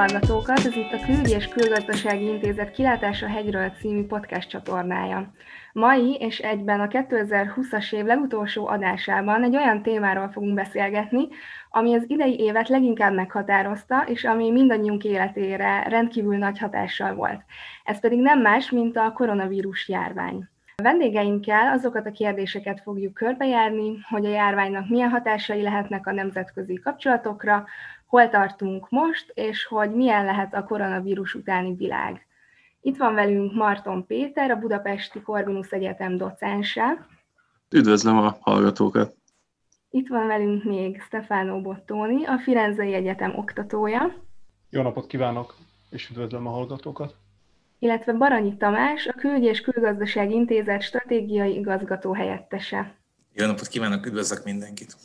hallgatókat, ez itt a Külügyi és Külgazdasági Intézet Kilátása hegyről című podcast csatornája. Mai és egyben a 2020-as év legutolsó adásában egy olyan témáról fogunk beszélgetni, ami az idei évet leginkább meghatározta, és ami mindannyiunk életére rendkívül nagy hatással volt. Ez pedig nem más, mint a koronavírus járvány. A vendégeinkkel azokat a kérdéseket fogjuk körbejárni, hogy a járványnak milyen hatásai lehetnek a nemzetközi kapcsolatokra, hol tartunk most, és hogy milyen lehet a koronavírus utáni világ. Itt van velünk Marton Péter, a Budapesti Corvinus Egyetem docense. Üdvözlöm a hallgatókat! Itt van velünk még Stefano Bottoni, a Firenzei Egyetem oktatója. Jó napot kívánok, és üdvözlöm a hallgatókat! Illetve Baranyi Tamás, a Külügy és Külgazdaság Intézet stratégiai igazgató helyettese. Jó napot kívánok, üdvözlök mindenkit!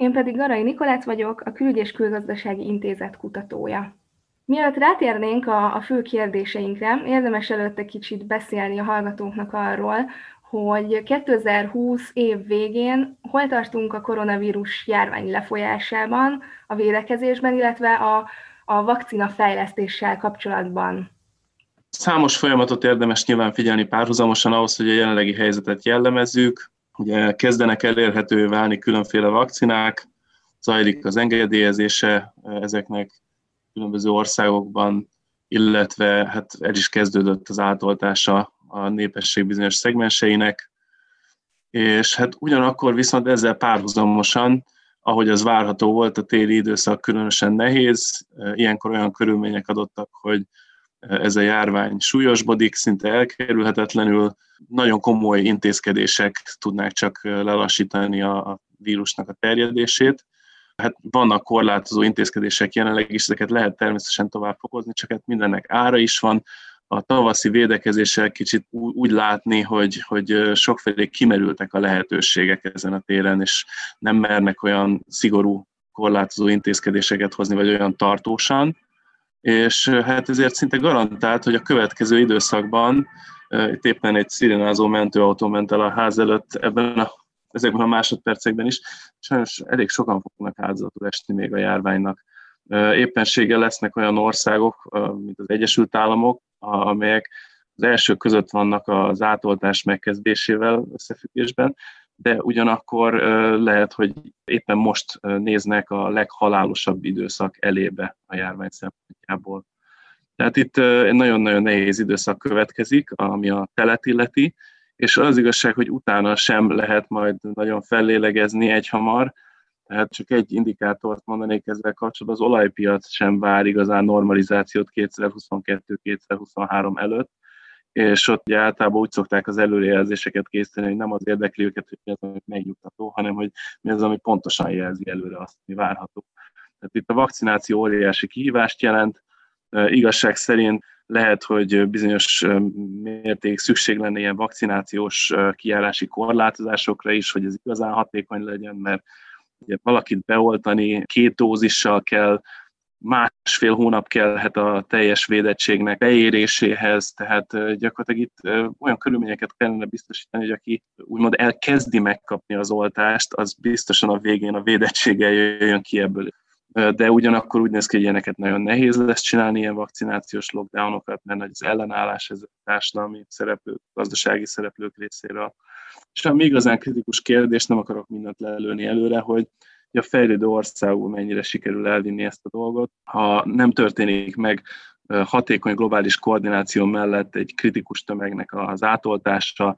Én pedig Garai Nikolát vagyok, a Külügy Külgazdasági Intézet kutatója. Mielőtt rátérnénk a, a fő kérdéseinkre, érdemes előtte kicsit beszélni a hallgatóknak arról, hogy 2020 év végén hol tartunk a koronavírus járvány lefolyásában, a védekezésben, illetve a, a vakcina fejlesztéssel kapcsolatban. Számos folyamatot érdemes nyilván figyelni párhuzamosan ahhoz, hogy a jelenlegi helyzetet jellemezzük. Ugye kezdenek elérhető válni különféle vakcinák, zajlik az engedélyezése ezeknek különböző országokban, illetve hát el is kezdődött az átoltása a népesség bizonyos szegmenseinek, és hát ugyanakkor viszont ezzel párhuzamosan, ahogy az várható volt, a téli időszak különösen nehéz, ilyenkor olyan körülmények adottak, hogy ez a járvány súlyosbodik, szinte elkerülhetetlenül, nagyon komoly intézkedések tudnák csak lelassítani a vírusnak a terjedését. Hát vannak korlátozó intézkedések jelenleg is, ezeket lehet természetesen tovább fokozni, csak hát mindennek ára is van. A tavaszi védekezéssel kicsit úgy látni, hogy, hogy sokfelé kimerültek a lehetőségek ezen a téren, és nem mernek olyan szigorú korlátozó intézkedéseket hozni, vagy olyan tartósan. És hát ezért szinte garantált, hogy a következő időszakban itt éppen egy szirénázó mentőautó ment el a ház előtt ebben a ezekben a másodpercekben is, sajnos elég sokan fognak áldozatul esni még a járványnak. Éppenséggel lesznek olyan országok, mint az Egyesült Államok, amelyek az elsők között vannak az átoltás megkezdésével összefüggésben, de ugyanakkor lehet, hogy éppen most néznek a leghalálosabb időszak elébe a járvány szempontjából. Tehát itt egy nagyon-nagyon nehéz időszak következik, ami a telet illeti, és az igazság, hogy utána sem lehet majd nagyon fellélegezni egyhamar, tehát csak egy indikátort mondanék ezzel kapcsolatban, az olajpiac sem vár igazán normalizációt 2022-2023 előtt, és ott ugye általában úgy szokták az előrejelzéseket készíteni, hogy nem az érdekli őket, hogy mi az, ami megnyugtató, hanem hogy mi az, ami pontosan jelzi előre azt, mi várható. Tehát itt a vakcináció óriási kihívást jelent, igazság szerint lehet, hogy bizonyos mérték szükség lenne ilyen vakcinációs kijárási korlátozásokra is, hogy ez igazán hatékony legyen, mert ugye valakit beoltani két dózissal kell, másfél hónap kellhet a teljes védettségnek beéréséhez, tehát gyakorlatilag itt olyan körülményeket kellene biztosítani, hogy aki úgymond elkezdi megkapni az oltást, az biztosan a végén a védettséggel jöjjön ki ebből de ugyanakkor úgy néz ki, hogy ilyeneket nagyon nehéz lesz csinálni, ilyen vakcinációs lockdownokat, mert az ellenállás ez a társadalmi szereplők, gazdasági szereplők részéről. És ami igazán kritikus kérdés, nem akarok mindent lelőni előre, hogy a fejlődő országú mennyire sikerül elvinni ezt a dolgot. Ha nem történik meg hatékony globális koordináció mellett egy kritikus tömegnek az átoltása,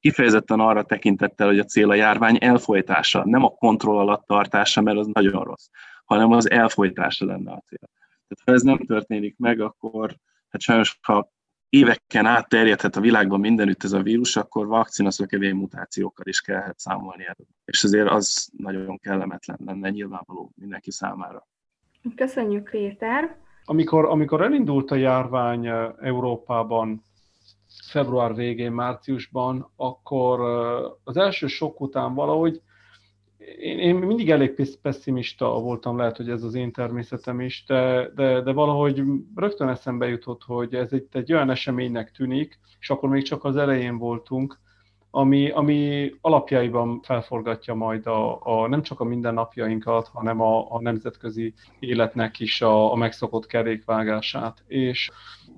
kifejezetten arra tekintettel, hogy a cél a járvány elfolytása, nem a kontroll alatt tartása, mert az nagyon rossz hanem az elfolytása lenne a cél. Tehát ha ez nem történik meg, akkor hát sajnos, ha éveken át terjedhet a világban mindenütt ez a vírus, akkor vakcinaszökevény mutációkkal is kellhet számolni előbb. És azért az nagyon kellemetlen lenne nyilvánvaló mindenki számára. Köszönjük, Péter! Amikor, amikor elindult a járvány eh, Európában február végén, márciusban, akkor eh, az első sok után valahogy én, én mindig elég pessimista voltam, lehet, hogy ez az én természetem is, de, de, de valahogy rögtön eszembe jutott, hogy ez egy, egy olyan eseménynek tűnik, és akkor még csak az elején voltunk, ami, ami alapjaiban felforgatja majd a, a, nem csak a mindennapjainkat, hanem a, a nemzetközi életnek is a, a megszokott kerékvágását. És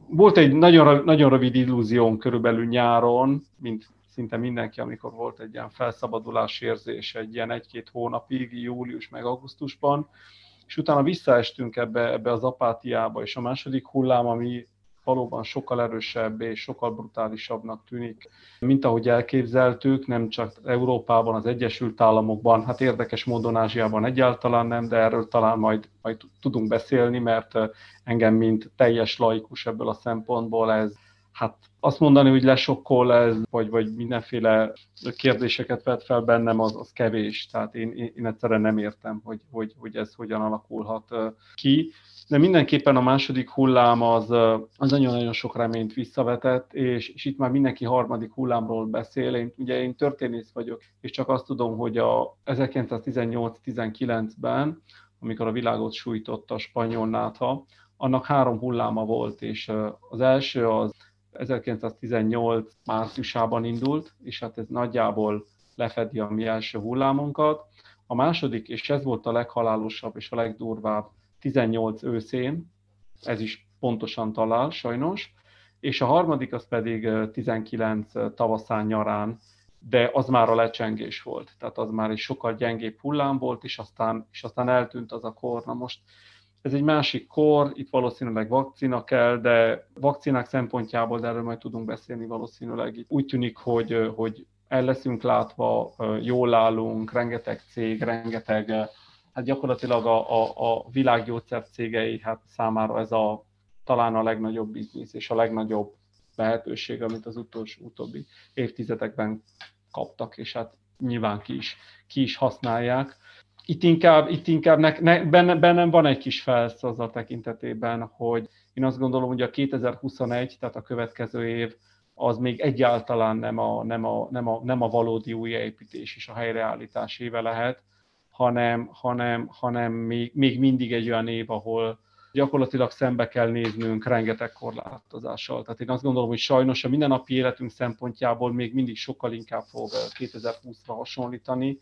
volt egy nagyon, nagyon rövid illúzión körülbelül nyáron, mint szinte mindenki, amikor volt egy ilyen felszabadulás érzés egy ilyen egy-két hónapig, július meg augusztusban, és utána visszaestünk ebbe, ebbe az apátiába, és a második hullám, ami valóban sokkal erősebb és sokkal brutálisabbnak tűnik, mint ahogy elképzeltük, nem csak Európában, az Egyesült Államokban, hát érdekes módon Ázsiában egyáltalán nem, de erről talán majd, majd tudunk beszélni, mert engem, mint teljes laikus ebből a szempontból ez hát azt mondani, hogy lesokkol ez, vagy, vagy mindenféle kérdéseket vet fel bennem, az, az kevés. Tehát én, én, egyszerűen nem értem, hogy, hogy, hogy ez hogyan alakulhat ki. De mindenképpen a második hullám az, az nagyon-nagyon sok reményt visszavetett, és, és itt már mindenki harmadik hullámról beszél. Én, ugye én történész vagyok, és csak azt tudom, hogy a 1918-19-ben, amikor a világot sújtotta a spanyol nátha, annak három hulláma volt, és az első az 1918 márciusában indult, és hát ez nagyjából lefedi a mi első hullámunkat. A második, és ez volt a leghalálosabb és a legdurvább, 18 őszén, ez is pontosan talál sajnos, és a harmadik az pedig 19 tavaszán nyarán, de az már a lecsengés volt, tehát az már egy sokkal gyengébb hullám volt, és aztán, és aztán eltűnt az a kor. Na most ez egy másik kor, itt valószínűleg vakcina kell, de vakcinák szempontjából, de erről majd tudunk beszélni valószínűleg. Itt úgy tűnik, hogy, hogy el leszünk látva, jól állunk, rengeteg cég, rengeteg, hát gyakorlatilag a, a, a világgyógyszer cégei hát számára ez a talán a legnagyobb biznisz és a legnagyobb lehetőség, amit az utolsó, utóbbi évtizedekben kaptak, és hát nyilván ki is, ki is használják itt inkább, itt inkább ne, ne, benne, bennem van egy kis felsz az a tekintetében, hogy én azt gondolom, hogy a 2021, tehát a következő év, az még egyáltalán nem a, nem a, nem a, nem a valódi újjáépítés és a helyreállítás éve lehet, hanem, hanem, hanem még, még mindig egy olyan év, ahol gyakorlatilag szembe kell néznünk rengeteg korlátozással. Tehát én azt gondolom, hogy sajnos a mindennapi életünk szempontjából még mindig sokkal inkább fog 2020-ra hasonlítani,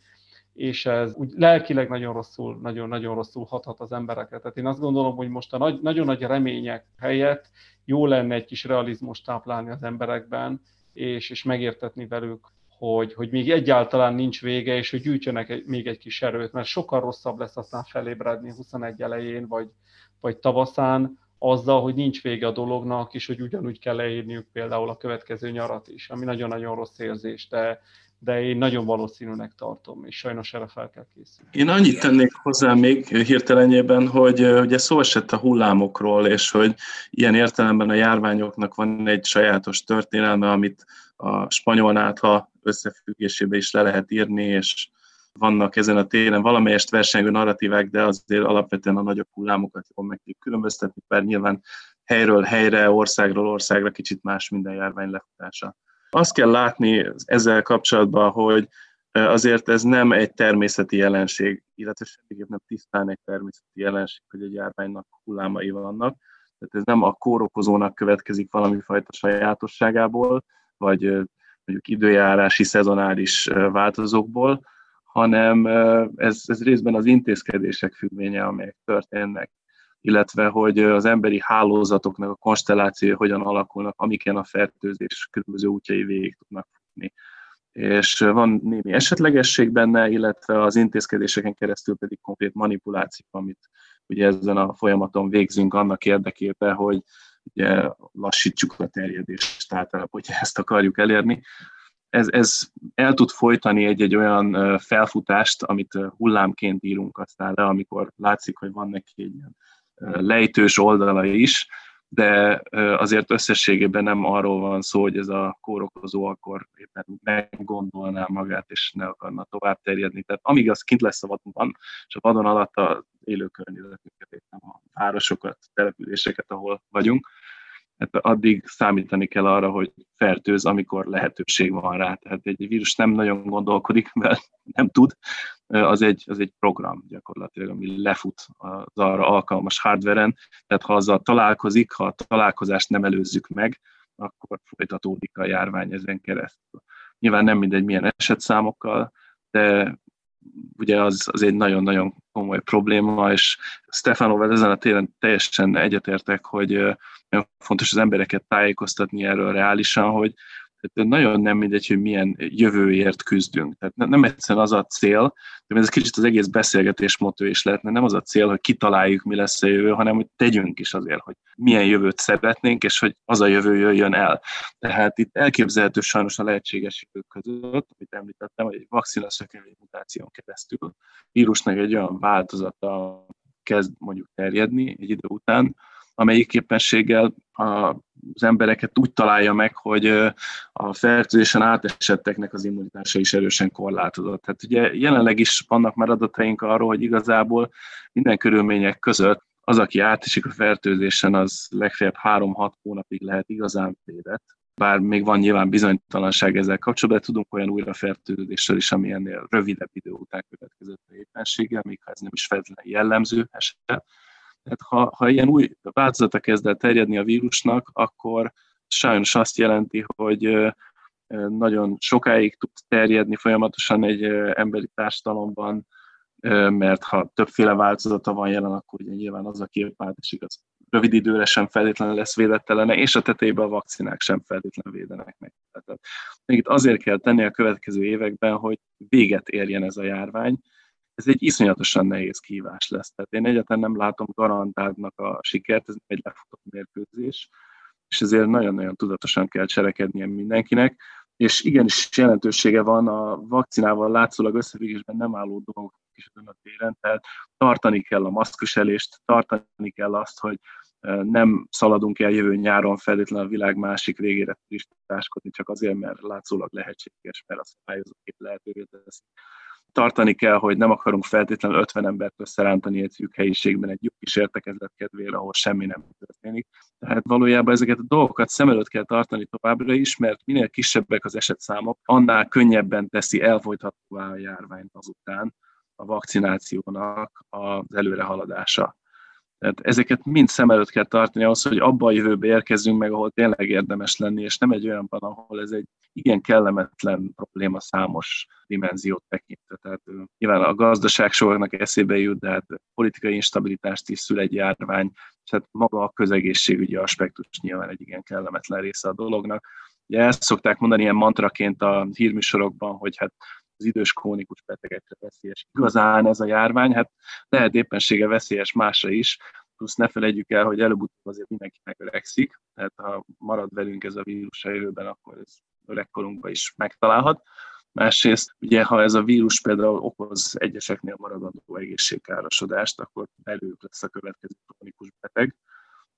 és ez úgy lelkileg nagyon rosszul, nagyon-nagyon rosszul hathat az embereket. Tehát én azt gondolom, hogy most a nagy, nagyon nagy remények helyett jó lenne egy kis realizmus táplálni az emberekben, és, és megértetni velük, hogy, hogy még egyáltalán nincs vége, és hogy gyűjtsenek egy, még egy kis erőt, mert sokkal rosszabb lesz aztán felébredni 21 elején, vagy, vagy tavaszán, azzal, hogy nincs vége a dolognak, és hogy ugyanúgy kell leírniuk például a következő nyarat is, ami nagyon-nagyon rossz érzés, de de én nagyon valószínűnek tartom, és sajnos erre fel kell készülni. Én annyit tennék hozzá még hirtelenjében, hogy ugye szó esett a hullámokról, és hogy ilyen értelemben a járványoknak van egy sajátos történelme, amit a spanyol nátha összefüggésébe is le lehet írni, és vannak ezen a téren valamelyest versengő narratívák, de azért alapvetően a nagyobb hullámokat jól meg kell különböztetni, mert nyilván helyről helyre, országról országra kicsit más minden járvány lefutása. Azt kell látni ezzel kapcsolatban, hogy azért ez nem egy természeti jelenség, illetve semmiképp nem tisztán egy természeti jelenség, hogy egy járványnak hullámai vannak. Tehát ez nem a kórokozónak következik valami fajta sajátosságából, vagy mondjuk időjárási, szezonális változókból, hanem ez, ez részben az intézkedések függvénye, amelyek történnek illetve hogy az emberi hálózatoknak a konstellációja hogyan alakulnak, amiken a fertőzés különböző útjai végig tudnak futni. És van némi esetlegesség benne, illetve az intézkedéseken keresztül pedig konkrét manipuláció, amit ugye ezen a folyamaton végzünk annak érdekében, hogy ugye lassítsuk a terjedést, tehát hogyha ezt akarjuk elérni. Ez, ez el tud folytani egy-egy olyan felfutást, amit hullámként írunk aztán le, amikor látszik, hogy van neki egy ilyen lejtős oldala is, de azért összességében nem arról van szó, hogy ez a kórokozó akkor éppen meggondolná magát, és ne akarna tovább terjedni. Tehát amíg az kint lesz a vadonban, és a vadon alatt a élő környezetünket, a városokat, településeket, ahol vagyunk, hát addig számítani kell arra, hogy fertőz, amikor lehetőség van rá. Tehát egy vírus nem nagyon gondolkodik, mert nem tud, az egy, az egy program gyakorlatilag, ami lefut az arra alkalmas hardveren, tehát ha azzal találkozik, ha a találkozást nem előzzük meg, akkor folytatódik a járvány ezen keresztül. Nyilván nem mindegy milyen esetszámokkal, de ugye az, az egy nagyon-nagyon komoly probléma, és Stefanovel ezen a téren teljesen egyetértek, hogy nagyon fontos az embereket tájékoztatni erről reálisan, hogy nagyon nem mindegy, hogy milyen jövőért küzdünk. Tehát nem egyszerűen az a cél, de ez kicsit az egész beszélgetés motto is lehetne, nem az a cél, hogy kitaláljuk, mi lesz a jövő, hanem hogy tegyünk is azért, hogy milyen jövőt szeretnénk, és hogy az a jövő jöjjön el. Tehát itt elképzelhető sajnos a lehetséges jövők között, amit említettem, hogy egy vakcina szökevény mutáción keresztül vírusnak egy olyan változata kezd mondjuk terjedni egy idő után, amelyik képességgel az embereket úgy találja meg, hogy a fertőzésen átesetteknek az immunitása is erősen korlátozott. Tehát ugye jelenleg is vannak már adataink arról, hogy igazából minden körülmények között az, aki átesik a fertőzésen, az legfeljebb 3-6 hónapig lehet igazán védett. Bár még van nyilván bizonytalanság ezzel kapcsolatban, tudunk olyan újrafertőzésről is, ami ennél rövidebb idő után következett a éppenséggel, még ha ez nem is feltétlenül jellemző eset tehát ha, ha ilyen új változata kezd el terjedni a vírusnak, akkor sajnos azt jelenti, hogy nagyon sokáig tud terjedni folyamatosan egy emberi társadalomban, mert ha többféle változata van jelen, akkor ugye nyilván az, aki átesik, az rövid időre sem feltétlenül lesz védettelene, és a tetejében a vakcinák sem feltétlenül védenek meg. Tehát még itt azért kell tenni a következő években, hogy véget érjen ez a járvány, ez egy iszonyatosan nehéz kívás lesz. Tehát én egyáltalán nem látom garantáltnak a sikert, ez egy lefutott mérkőzés, és ezért nagyon-nagyon tudatosan kell cselekednie mindenkinek, és igenis jelentősége van a vakcinával látszólag összefüggésben nem álló dolgok is a téren, tehát tartani kell a maszkviselést, tartani kell azt, hogy nem szaladunk el jövő nyáron feltétlenül a világ másik végére turistáskodni, csak azért, mert látszólag lehetséges, mert a szabályozók lehetővé teszik tartani kell, hogy nem akarunk feltétlenül 50 embert összerántani egy szűk helyiségben egy jó kis értekezlet kedvére, ahol semmi nem történik. Tehát valójában ezeket a dolgokat szem előtt kell tartani továbbra is, mert minél kisebbek az esetszámok, annál könnyebben teszi elfolythatóvá a járványt azután a vakcinációnak az előrehaladása. Tehát ezeket mind szem előtt kell tartani ahhoz, hogy abba a jövőbe érkezzünk meg, ahol tényleg érdemes lenni, és nem egy olyanban, ahol ez egy igen kellemetlen probléma számos dimenziót tekintve. Tehát nyilván a gazdaság sornak eszébe jut, de hát politikai instabilitást is szül egy járvány, és hát maga a közegészségügyi aspektus nyilván egy igen kellemetlen része a dolognak. Ugye ezt szokták mondani ilyen mantraként a hírműsorokban, hogy hát az idős krónikus betegekre veszélyes. Igazán ez a járvány, hát lehet éppensége veszélyes másra is, plusz ne felejtjük el, hogy előbb-utóbb azért mindenki megöregszik, tehát ha marad velünk ez a vírus a jövőben, akkor ez öregkorunkban is megtalálhat. Másrészt, ugye, ha ez a vírus például okoz egyeseknél maradandó egészségkárosodást, akkor belőlük lesz a következő krónikus beteg,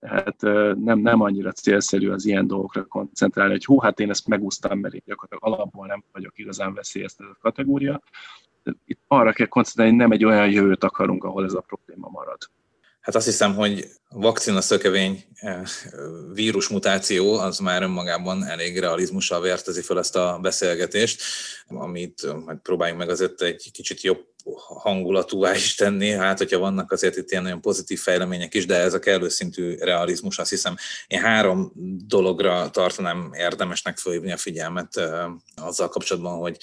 tehát nem, nem annyira célszerű az ilyen dolgokra koncentrálni, hogy hú, hát én ezt megúsztam, mert én gyakorlatilag alapból nem vagyok igazán veszélyeztetett kategória. Itt arra kell koncentrálni, hogy nem egy olyan jövőt akarunk, ahol ez a probléma marad. Hát azt hiszem, hogy vakcina szökevény vírusmutáció az már önmagában elég realizmussal vértezi fel ezt a beszélgetést, amit majd próbáljunk meg azért egy kicsit jobb hangulatúvá is tenni, hát hogyha vannak azért itt ilyen nagyon pozitív fejlemények is, de ez a kellő szintű realizmus, azt hiszem, én három dologra tartanám érdemesnek fölhívni a figyelmet azzal kapcsolatban, hogy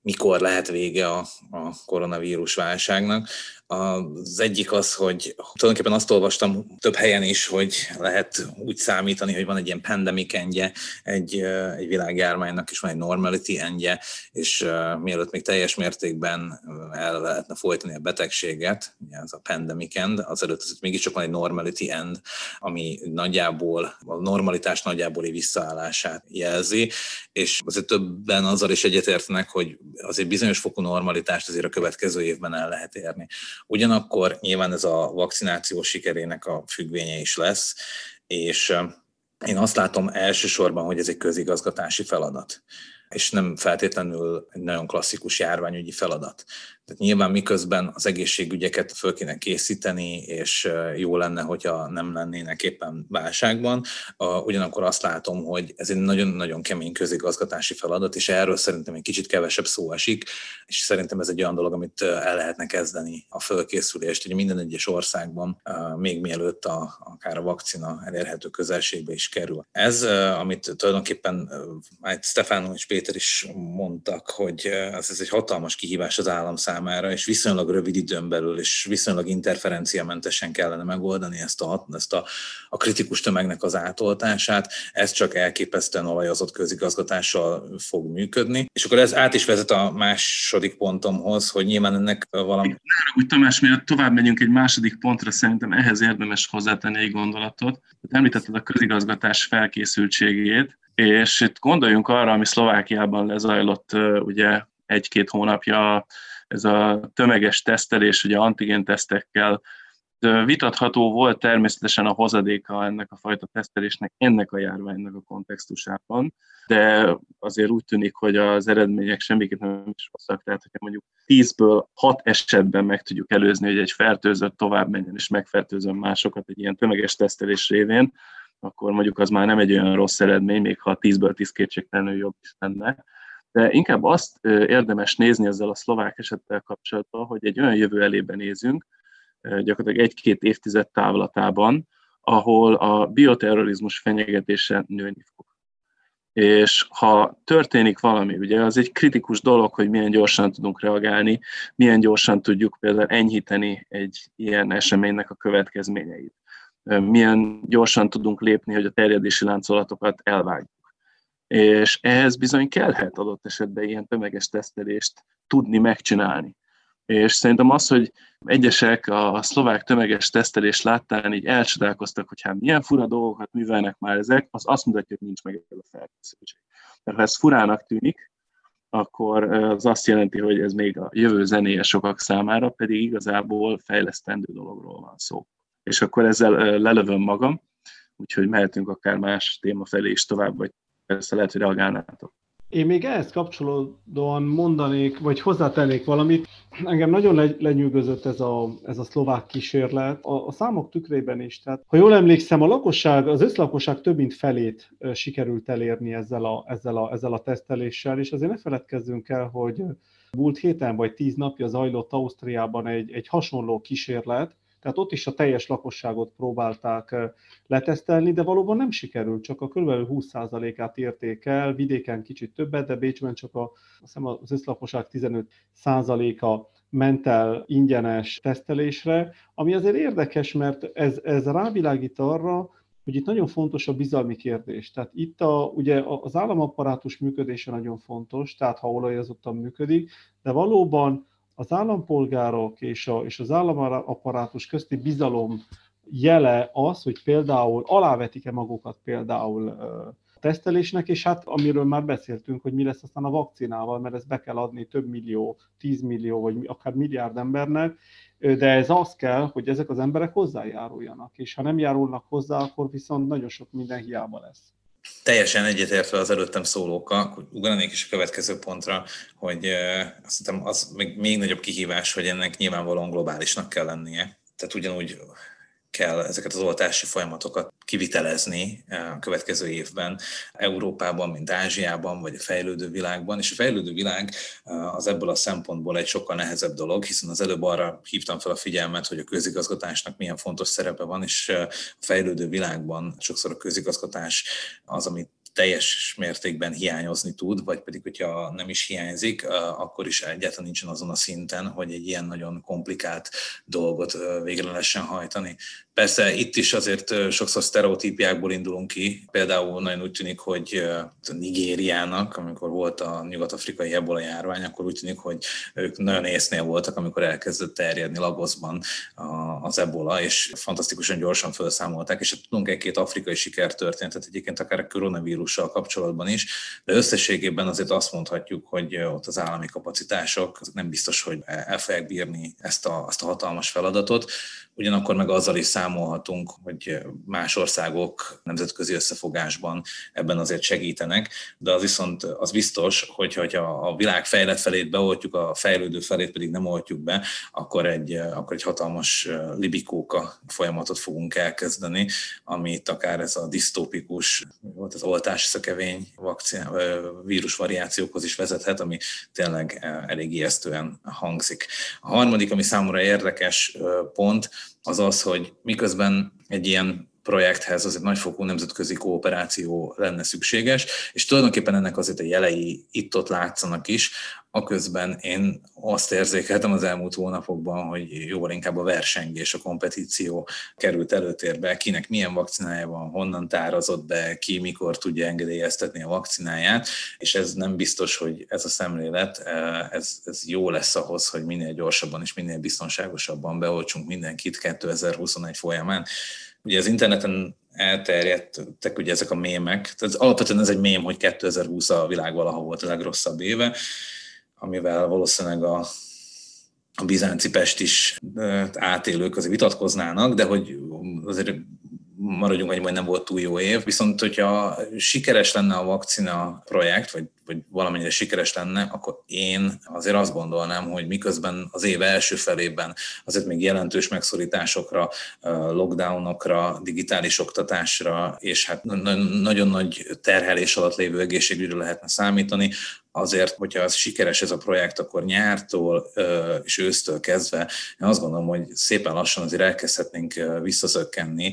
mikor lehet vége a, a koronavírus válságnak. Az egyik az, hogy tulajdonképpen azt olvastam több helyen is, hogy lehet úgy számítani, hogy van egy ilyen pandemic endje, egy, egy világjárványnak is van egy normality endje, és mielőtt még teljes mértékben el lehetne folytani a betegséget, ez a pandemic end, azelőtt az mégiscsak van egy normality end, ami nagyjából, a normalitás nagyjából visszaállását jelzi, és azért többen azzal is egyetértenek, hogy azért bizonyos fokú normalitást azért a következő évben el lehet érni. Ugyanakkor nyilván ez a vakcináció sikerének a függvénye is lesz, és én azt látom elsősorban, hogy ez egy közigazgatási feladat és nem feltétlenül egy nagyon klasszikus járványügyi feladat. Tehát nyilván miközben az egészségügyeket föl kéne készíteni, és jó lenne, hogyha nem lennének éppen válságban, ugyanakkor azt látom, hogy ez egy nagyon-nagyon kemény közigazgatási feladat, és erről szerintem egy kicsit kevesebb szó esik, és szerintem ez egy olyan dolog, amit el lehetne kezdeni a fölkészülést, hogy minden egyes országban, még mielőtt a, akár a vakcina elérhető közelségbe is kerül. Ez, amit tulajdonképpen Stefano és Péter is mondtak, hogy ez egy hatalmas kihívás az állam számára, és viszonylag rövid időn belül, és viszonylag interferenciamentesen kellene megoldani ezt a, ezt a, a kritikus tömegnek az átoltását. Ez csak elképesztően olajozott közigazgatással fog működni. És akkor ez át is vezet a második pontomhoz, hogy nyilván ennek valami... Úgy Tamás, mielőtt tovább megyünk egy második pontra, szerintem ehhez érdemes hozzátenni egy gondolatot. Említetted a közigazgatás felkészültségét, és itt gondoljunk arra, ami Szlovákiában lezajlott ugye egy-két hónapja, ez a tömeges tesztelés, ugye antigén tesztekkel, Vitatható volt természetesen a hozadéka ennek a fajta tesztelésnek, ennek a járványnak a kontextusában, de azért úgy tűnik, hogy az eredmények semmiképp nem is rosszak, tehát hogyha mondjuk 10-ből 6 esetben meg tudjuk előzni, hogy egy fertőzött tovább menjen és megfertőzön másokat egy ilyen tömeges tesztelés révén, akkor mondjuk az már nem egy olyan rossz eredmény, még ha 10-ből 10 kétségtelenül jobb is lenne. De inkább azt érdemes nézni ezzel a szlovák esettel kapcsolatban, hogy egy olyan jövő elébe nézünk, gyakorlatilag egy-két évtized távlatában, ahol a bioterrorizmus fenyegetése nőni fog. És ha történik valami, ugye az egy kritikus dolog, hogy milyen gyorsan tudunk reagálni, milyen gyorsan tudjuk például enyhíteni egy ilyen eseménynek a következményeit. Milyen gyorsan tudunk lépni, hogy a terjedési láncolatokat elvágjuk. És ehhez bizony kellhet adott esetben ilyen tömeges tesztelést tudni megcsinálni. És szerintem az, hogy egyesek a szlovák tömeges tesztelés láttán így elcsodálkoztak, hogy hát milyen fura dolgokat művelnek már ezek, az azt mutatja, hogy nincs meg ez a felkészültség. Mert ha ez furának tűnik, akkor az azt jelenti, hogy ez még a jövő zenéje sokak számára, pedig igazából fejlesztendő dologról van szó. És akkor ezzel lelövöm magam, úgyhogy mehetünk akár más téma felé is tovább, vagy persze lehet, hogy reagálnátok. Én még ehhez kapcsolódóan mondanék, vagy hozzátennék valamit. Engem nagyon lenyűgözött ez a, ez a szlovák kísérlet, a, a számok tükrében is. Tehát, ha jól emlékszem, a lakosság, az összlakosság több mint felét sikerült elérni ezzel a, ezzel a, ezzel a teszteléssel, és azért ne feledkezzünk el, hogy múlt héten vagy tíz napja zajlott Ausztriában egy, egy hasonló kísérlet, tehát ott is a teljes lakosságot próbálták letesztelni, de valóban nem sikerült, csak a kb. 20%-át érték el, vidéken kicsit többet, de Bécsben csak a, hiszem az összlakosság 15%-a ment el ingyenes tesztelésre, ami azért érdekes, mert ez, ez rávilágít arra, hogy itt nagyon fontos a bizalmi kérdés. Tehát itt a, ugye az államapparátus működése nagyon fontos, tehát ha olajozottan működik, de valóban az állampolgárok és, a, és az államapparátus közti bizalom jele az, hogy például alávetik-e magukat például tesztelésnek, és hát amiről már beszéltünk, hogy mi lesz aztán a vakcinával, mert ezt be kell adni több millió, tízmillió, vagy akár milliárd embernek, de ez az kell, hogy ezek az emberek hozzájáruljanak, és ha nem járulnak hozzá, akkor viszont nagyon sok minden hiába lesz. Teljesen egyetértve az előttem szólókkal, ugranék is a következő pontra, hogy azt hiszem az még, még nagyobb kihívás, hogy ennek nyilvánvalóan globálisnak kell lennie. Tehát ugyanúgy kell ezeket az oltási folyamatokat kivitelezni eh, a következő évben Európában, mint Ázsiában, vagy a fejlődő világban. És a fejlődő világ eh, az ebből a szempontból egy sokkal nehezebb dolog, hiszen az előbb arra hívtam fel a figyelmet, hogy a közigazgatásnak milyen fontos szerepe van, és eh, a fejlődő világban sokszor a közigazgatás az, amit teljes mértékben hiányozni tud, vagy pedig, hogyha nem is hiányzik, akkor is egyáltalán nincsen azon a szinten, hogy egy ilyen nagyon komplikált dolgot végre lehessen hajtani. Persze itt is azért sokszor sztereotípiákból indulunk ki. Például nagyon úgy tűnik, hogy a Nigériának, amikor volt a nyugat-afrikai ebola járvány, akkor úgy tűnik, hogy ők nagyon észnél voltak, amikor elkezdett terjedni Lagosban az ebola, és fantasztikusan gyorsan felszámolták, és tudunk egy-két afrikai sikertörténetet egyébként akár a koronavírussal kapcsolatban is, de összességében azért azt mondhatjuk, hogy ott az állami kapacitások nem biztos, hogy el fogják bírni ezt a, azt a hatalmas feladatot ugyanakkor meg azzal is számolhatunk, hogy más országok nemzetközi összefogásban ebben azért segítenek, de az viszont az biztos, hogy ha a világ fejlett felét beoltjuk, a fejlődő felét pedig nem oltjuk be, akkor egy, akkor egy hatalmas libikóka folyamatot fogunk elkezdeni, amit akár ez a disztópikus, volt az oltás szökevény vakcina, vírus variációkhoz is vezethet, ami tényleg elég ijesztően hangzik. A harmadik, ami számomra érdekes pont, az az, hogy miközben egy ilyen projekthez azért nagyfokú nemzetközi kooperáció lenne szükséges, és tulajdonképpen ennek azért a jelei itt-ott látszanak is, aközben én azt érzékeltem az elmúlt hónapokban, hogy jóval inkább a versengés, a kompetíció került előtérbe, kinek milyen vakcinája van, honnan tárazott be, ki mikor tudja engedélyeztetni a vakcináját, és ez nem biztos, hogy ez a szemlélet, ez, ez jó lesz ahhoz, hogy minél gyorsabban és minél biztonságosabban beoltsunk mindenkit 2021 folyamán. Ugye az interneten elterjedtek ugye ezek a mémek, tehát alapvetően ez egy mém, hogy 2020 a világ valaha volt a legrosszabb éve, amivel valószínűleg a, a bizánci Pest is átélők azért vitatkoznának, de hogy azért maradjunk hogy nem volt túl jó év. Viszont, hogyha sikeres lenne a vakcina projekt, vagy, vagy valamennyire sikeres lenne, akkor én azért azt gondolnám, hogy miközben az év első felében azért még jelentős megszorításokra, lockdownokra, digitális oktatásra, és hát nagyon nagy terhelés alatt lévő egészségügyre lehetne számítani, azért, hogyha az sikeres ez a projekt, akkor nyártól és ősztől kezdve én azt gondolom, hogy szépen lassan azért elkezdhetnénk visszaszökkenni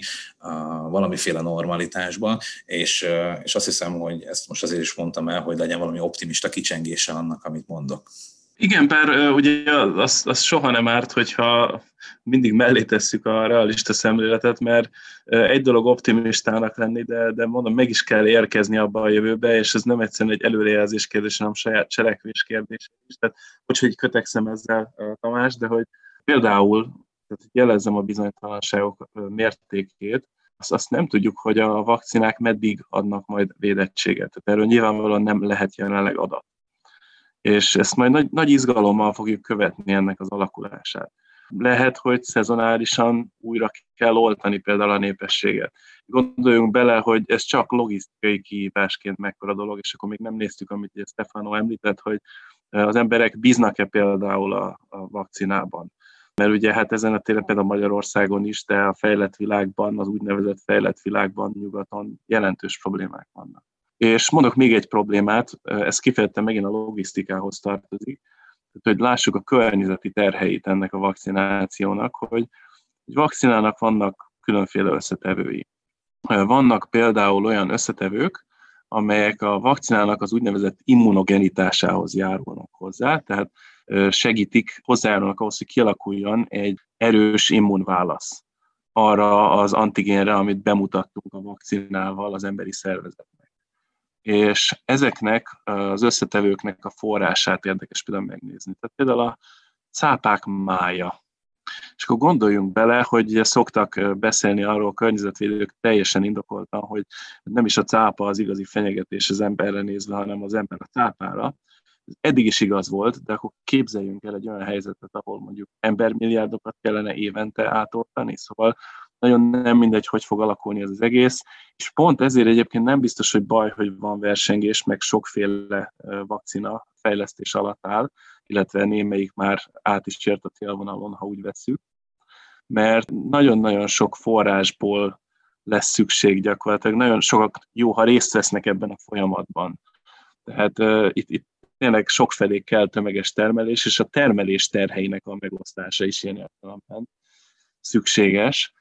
valamiféle normalitásba, és, és azt hiszem, hogy ezt most azért is mondtam el, hogy legyen valami optimista kicsengése annak, amit mondok. Igen, bár ugye az, az soha nem árt, hogyha mindig mellé tesszük a realista szemléletet, mert egy dolog optimistának lenni, de, de mondom, meg is kell érkezni abba a jövőbe, és ez nem egyszerűen egy előrejelzés kérdés, hanem saját cselekvés kérdés. Tehát, hogy, hogy kötekszem ezzel, Tamás, de hogy például, tehát jelezzem a bizonytalanságok mértékét, azt, azt nem tudjuk, hogy a vakcinák meddig adnak majd védettséget. Tehát erről nyilvánvalóan nem lehet jelenleg adat és ezt majd nagy, nagy izgalommal fogjuk követni ennek az alakulását. Lehet, hogy szezonálisan újra kell oltani például a népességet. Gondoljunk bele, hogy ez csak logisztikai kihívásként mekkora dolog, és akkor még nem néztük, amit ugye Stefano említett, hogy az emberek bíznak-e például a, a vakcinában. Mert ugye hát ezen a téren például Magyarországon is, de a fejlett világban, az úgynevezett fejlett világban, nyugaton jelentős problémák vannak. És mondok még egy problémát, ez kifejezetten megint a logisztikához tartozik, hogy lássuk a környezeti terheit ennek a vakcinációnak, hogy egy vakcinának vannak különféle összetevői. Vannak például olyan összetevők, amelyek a vakcinának az úgynevezett immunogenitásához járulnak hozzá, tehát segítik, hozzájárulnak ahhoz, hogy kialakuljon egy erős immunválasz arra az antigénre, amit bemutattunk a vakcinával az emberi szervezet és ezeknek az összetevőknek a forrását érdekes például megnézni. Tehát például a cápák mája. És akkor gondoljunk bele, hogy szoktak beszélni arról a környezetvédők teljesen indokoltan, hogy nem is a cápa az igazi fenyegetés az emberre nézve, hanem az ember a cápára. Ez eddig is igaz volt, de akkor képzeljünk el egy olyan helyzetet, ahol mondjuk embermilliárdokat kellene évente átoltani, szóval nagyon nem mindegy, hogy fog alakulni ez az egész, és pont ezért egyébként nem biztos, hogy baj, hogy van versengés, meg sokféle vakcina fejlesztés alatt áll, illetve némelyik már át is csért a célvonalon, ha úgy veszük, mert nagyon-nagyon sok forrásból lesz szükség gyakorlatilag. Nagyon sokak jó, ha részt vesznek ebben a folyamatban. Tehát uh, itt, itt tényleg sokfelé kell tömeges termelés, és a termelés terheinek a megosztása is ilyen értelemben szükséges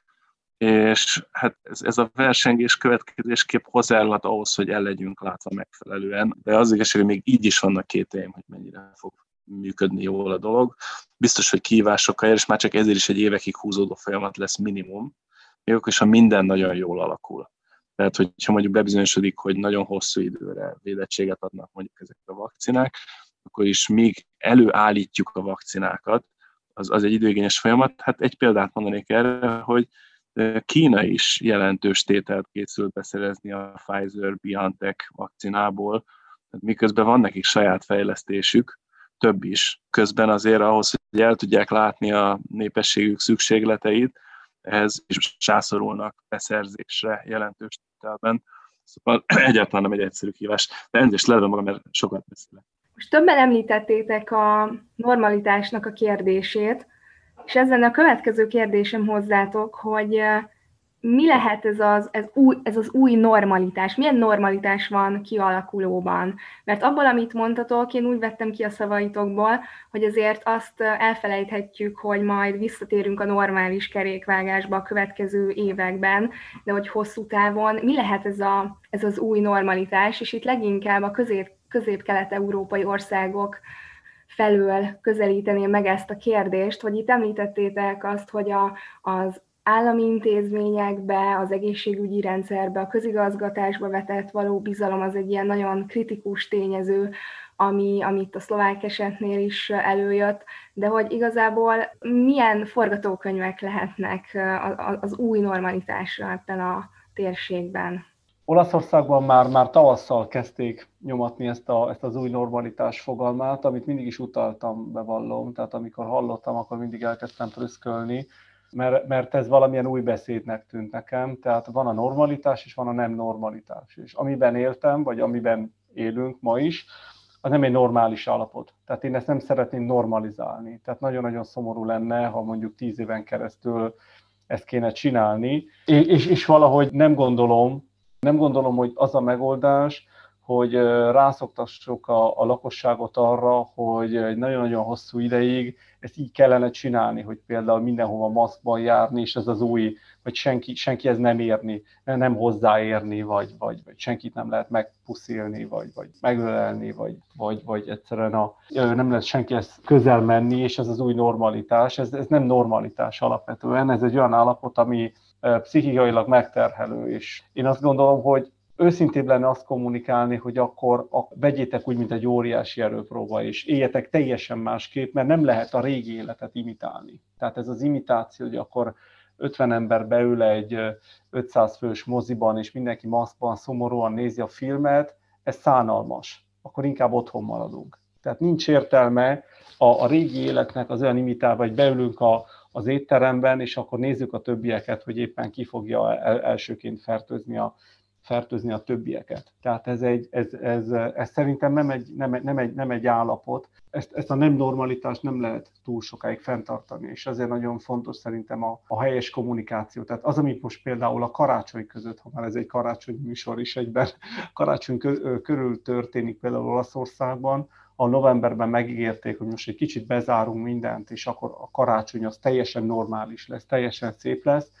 és hát ez, ez a versengés következésképp hozzájárulhat ahhoz, hogy el legyünk látva megfelelően, de az igazság, hogy még így is vannak kételjeim, hogy mennyire fog működni jól a dolog. Biztos, hogy kihívásokkal ér, és már csak ezért is egy évekig húzódó folyamat lesz minimum, még akkor is, ha minden nagyon jól alakul. Tehát, hogyha mondjuk bebizonyosodik, hogy nagyon hosszú időre védettséget adnak mondjuk ezek a vakcinák, akkor is még előállítjuk a vakcinákat, az, az egy időigényes folyamat. Hát egy példát mondanék erre, hogy Kína is jelentős tételt készült beszerezni a Pfizer-BioNTech vakcinából, miközben van nekik saját fejlesztésük, több is. Közben azért ahhoz, hogy el tudják látni a népességük szükségleteit, ehhez is sászorulnak beszerzésre jelentős tételben. Szóval egyáltalán nem egy egyszerű hívás. De elnézést lelőm magam, mert sokat beszélek. Most többen említettétek a normalitásnak a kérdését, és ezzel a következő kérdésem hozzátok, hogy mi lehet ez az, ez, új, ez az új normalitás? Milyen normalitás van kialakulóban? Mert abból, amit mondtatok, én úgy vettem ki a szavaitokból, hogy azért azt elfelejthetjük, hogy majd visszatérünk a normális kerékvágásba a következő években, de hogy hosszú távon mi lehet ez, a, ez az új normalitás, és itt leginkább a közép, közép-kelet-európai országok felől közelíteném meg ezt a kérdést, hogy itt említettétek azt, hogy a, az állami intézményekbe, az egészségügyi rendszerbe, a közigazgatásba vetett való bizalom az egy ilyen nagyon kritikus tényező, ami, amit a szlovák esetnél is előjött, de hogy igazából milyen forgatókönyvek lehetnek az új normalitásra ebben a térségben? Olaszországban már, már tavasszal kezdték nyomatni ezt, a, ezt az új normalitás fogalmát, amit mindig is utaltam, bevallom, tehát amikor hallottam, akkor mindig elkezdtem prüszkölni, mert, mert ez valamilyen új beszédnek tűnt nekem, tehát van a normalitás és van a nem normalitás. És amiben éltem, vagy amiben élünk ma is, az nem egy normális állapot. Tehát én ezt nem szeretném normalizálni. Tehát nagyon-nagyon szomorú lenne, ha mondjuk tíz éven keresztül ezt kéne csinálni, és, és, és valahogy nem gondolom, nem gondolom, hogy az a megoldás, hogy rászoktassuk a, a lakosságot arra, hogy egy nagyon-nagyon hosszú ideig ezt így kellene csinálni, hogy például mindenhova maszkban járni, és ez az új, hogy senki, senki ez nem érni, nem hozzáérni, vagy, vagy, vagy senkit nem lehet megpuszilni, vagy, vagy megölelni, vagy, vagy, vagy egyszerűen a, nem lehet senki ezt közel menni, és ez az új normalitás, ez, ez nem normalitás alapvetően, ez egy olyan állapot, ami pszichikailag megterhelő, és én azt gondolom, hogy őszintébb lenne azt kommunikálni, hogy akkor a, vegyétek úgy, mint egy óriási erőpróba, és éljetek teljesen másképp, mert nem lehet a régi életet imitálni. Tehát ez az imitáció, hogy akkor 50 ember beül egy 500 fős moziban, és mindenki maszkban szomorúan nézi a filmet, ez szánalmas. Akkor inkább otthon maradunk. Tehát nincs értelme a, a régi életnek az olyan imitálva, hogy beülünk a, az étteremben, és akkor nézzük a többieket, hogy éppen ki fogja el, elsőként fertőzni a, fertőzni a többieket. Tehát ez, egy, ez, ez, ez szerintem nem egy, nem, egy, nem, egy, nem egy állapot. Ezt, ezt a nem normalitást nem lehet túl sokáig fenntartani, és azért nagyon fontos szerintem a, a helyes kommunikáció. Tehát az, amit most például a karácsony között, ha már ez egy karácsony műsor is egyben, karácsony körül történik például Olaszországban, a novemberben megígérték, hogy most egy kicsit bezárunk mindent, és akkor a karácsony az teljesen normális lesz, teljesen szép lesz,